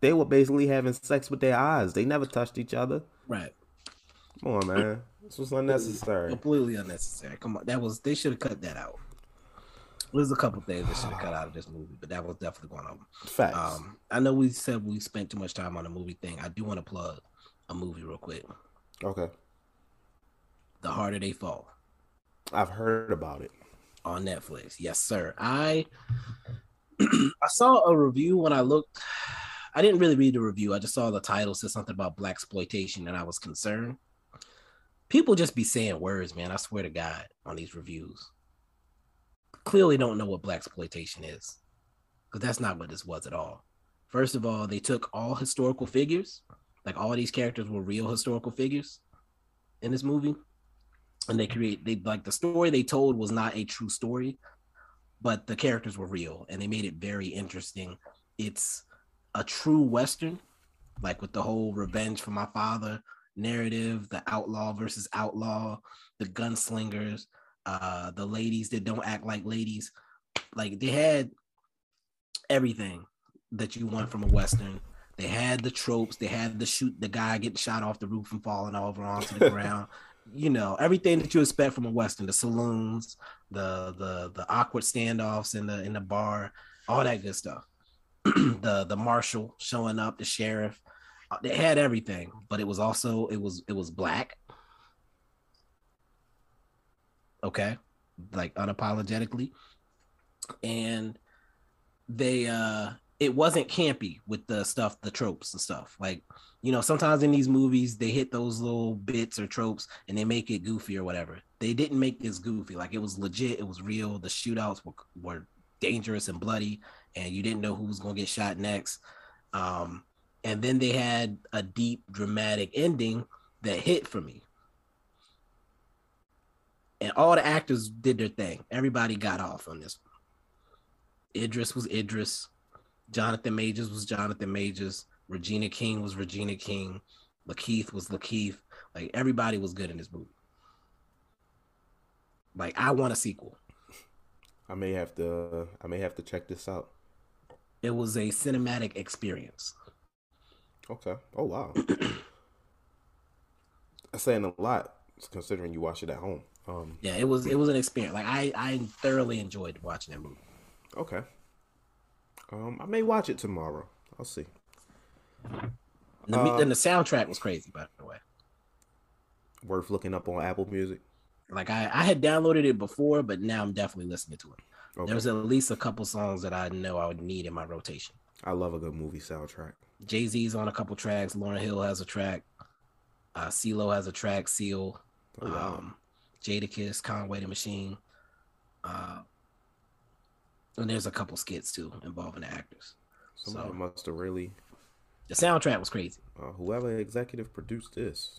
they were basically having sex with their eyes. They never touched each other. Right. Come on, man. This was unnecessary. Completely unnecessary. Come on, that was they should have cut that out. There's a couple things that should have cut out of this movie, but that was definitely one of them. Facts. Um, I know we said we spent too much time on the movie thing. I do want to plug a movie real quick. Okay. The Harder They Fall I've heard about it. on Netflix. Yes, sir. I I saw a review when I looked. I didn't really read the review. I just saw the title said something about black exploitation, and I was concerned. People just be saying words, man. I swear to God, on these reviews. Clearly, don't know what black exploitation is, because that's not what this was at all. First of all, they took all historical figures, like all these characters were real historical figures in this movie, and they create they like the story they told was not a true story, but the characters were real, and they made it very interesting. It's a true western, like with the whole revenge for my father narrative, the outlaw versus outlaw, the gunslingers, uh, the ladies that don't act like ladies. Like they had everything that you want from a western. They had the tropes. They had the shoot the guy getting shot off the roof and falling over onto the ground. You know everything that you expect from a western. The saloons, the the the awkward standoffs in the in the bar, all that good stuff. the the marshal showing up, the sheriff. Uh, They had everything, but it was also it was it was black. Okay, like unapologetically, and they uh it wasn't campy with the stuff the tropes and stuff. Like you know sometimes in these movies they hit those little bits or tropes and they make it goofy or whatever. They didn't make this goofy. Like it was legit. It was real. The shootouts were, were dangerous and bloody and you didn't know who was going to get shot next um and then they had a deep dramatic ending that hit for me and all the actors did their thing everybody got off on this Idris was Idris. Jonathan Majors was Jonathan Majors. Regina King was Regina King. Lakeith was Lakeith. Like everybody was good in this movie. Like I want a sequel. I may have to. I may have to check this out. It was a cinematic experience. Okay. Oh wow. That's saying a lot, considering you watch it at home. Um. Yeah, it was it was an experience. Like I I thoroughly enjoyed watching that movie. Okay. Um, I may watch it tomorrow. I'll see. And the, Uh, and the soundtrack was crazy, by the way. Worth looking up on Apple Music. Like I, I had downloaded it before, but now I'm definitely listening to it. Okay. There's at least a couple songs that I know I would need in my rotation. I love a good movie soundtrack. Jay Z's on a couple tracks. Lauryn Hill has a track. Uh, CeeLo has a track. Seal. Oh, wow. Um, Jadakiss, Conway the Machine. Uh, and there's a couple skits too involving the actors. Somebody So- must have really. The soundtrack was crazy. Uh, whoever executive produced this.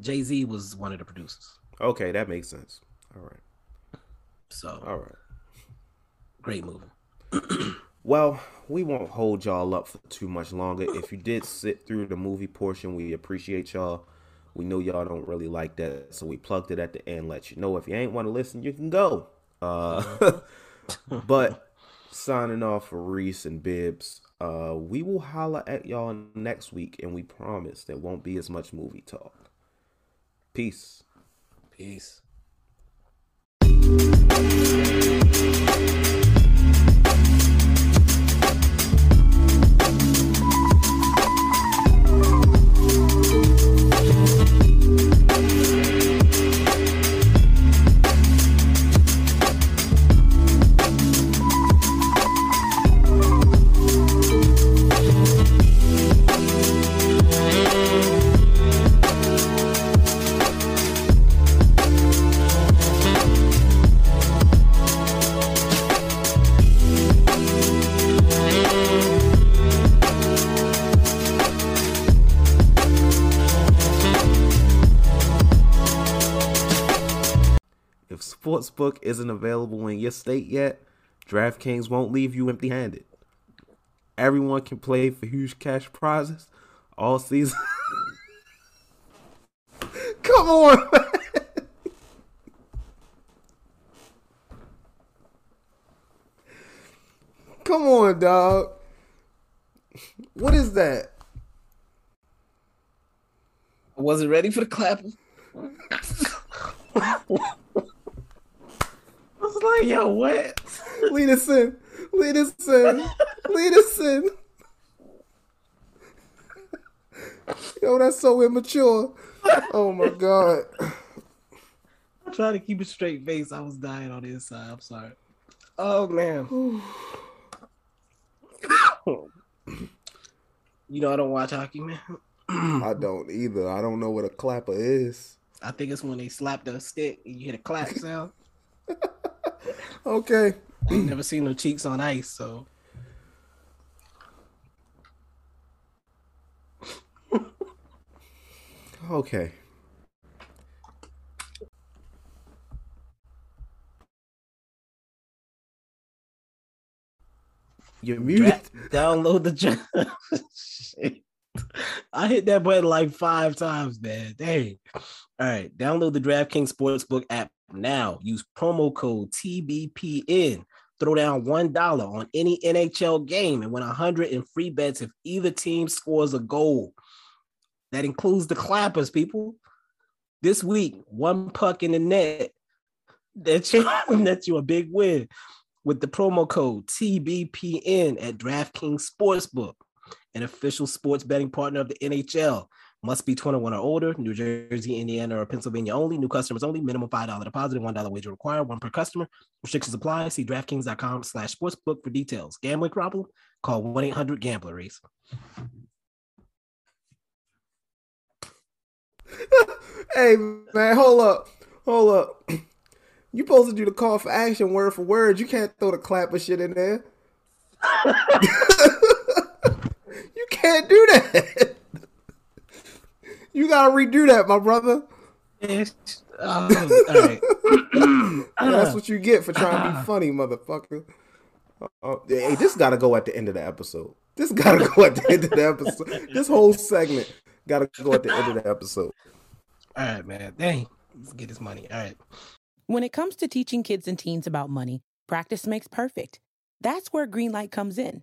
Jay Z was one of the producers. Okay, that makes sense. All right. So All right. Great movie. Well, we won't hold y'all up for too much longer. If you did sit through the movie portion, we appreciate y'all. We know y'all don't really like that, so we plugged it at the end. Let you know if you ain't want to listen, you can go. Uh, but signing off for Reese and Bibs. Uh, we will holla at y'all next week, and we promise there won't be as much movie talk. Peace. Peace. Sportsbook isn't available in your state yet, DraftKings won't leave you empty handed. Everyone can play for huge cash prizes all season. Come on, man. Come on, dog. What is that? I wasn't ready for the clap. I was like, yo, what? Lead us in. Lead us in. Lead us in. Yo, that's so immature. Oh my god. I'm trying to keep a straight face. I was dying on the inside. I'm sorry. Oh man. you know I don't watch hockey, man. I don't either. I don't know what a clapper is. I think it's when they slap the stick and you hear a clap sound. Okay. I've never seen no cheeks on ice, so Okay. You're muted. download the Shit. I hit that button like five times, man. Dang. All right, download the DraftKings Sportsbook app now. Use promo code TBPN Throw down $1 on any NHL game and win 100 in free bets if either team scores a goal. That includes the clappers, people. This week, one puck in the net. That's you, that's you a big win with the promo code TBPN at DraftKings Sportsbook, an official sports betting partner of the NHL. Must be 21 or older. New Jersey, Indiana, or Pennsylvania only. New customers only. Minimum $5 deposit and $1 wager required. One per customer. Restrictions apply. See DraftKings.com slash sportsbook for details. Gambling problem? Call 1-800-GAMBLER, Reese. hey man, hold up, hold up. You supposed to do the call for action word for word. You can't throw the clapper shit in there. you can't do that. You gotta redo that, my brother. All right. That's what you get for trying to be funny, motherfucker. Uh, hey, this gotta go at the end of the episode. This gotta go at the end of the episode. This whole segment gotta go at the end of the episode. All right, man. Dang. Let's get this money. All right. When it comes to teaching kids and teens about money, practice makes perfect. That's where Greenlight comes in.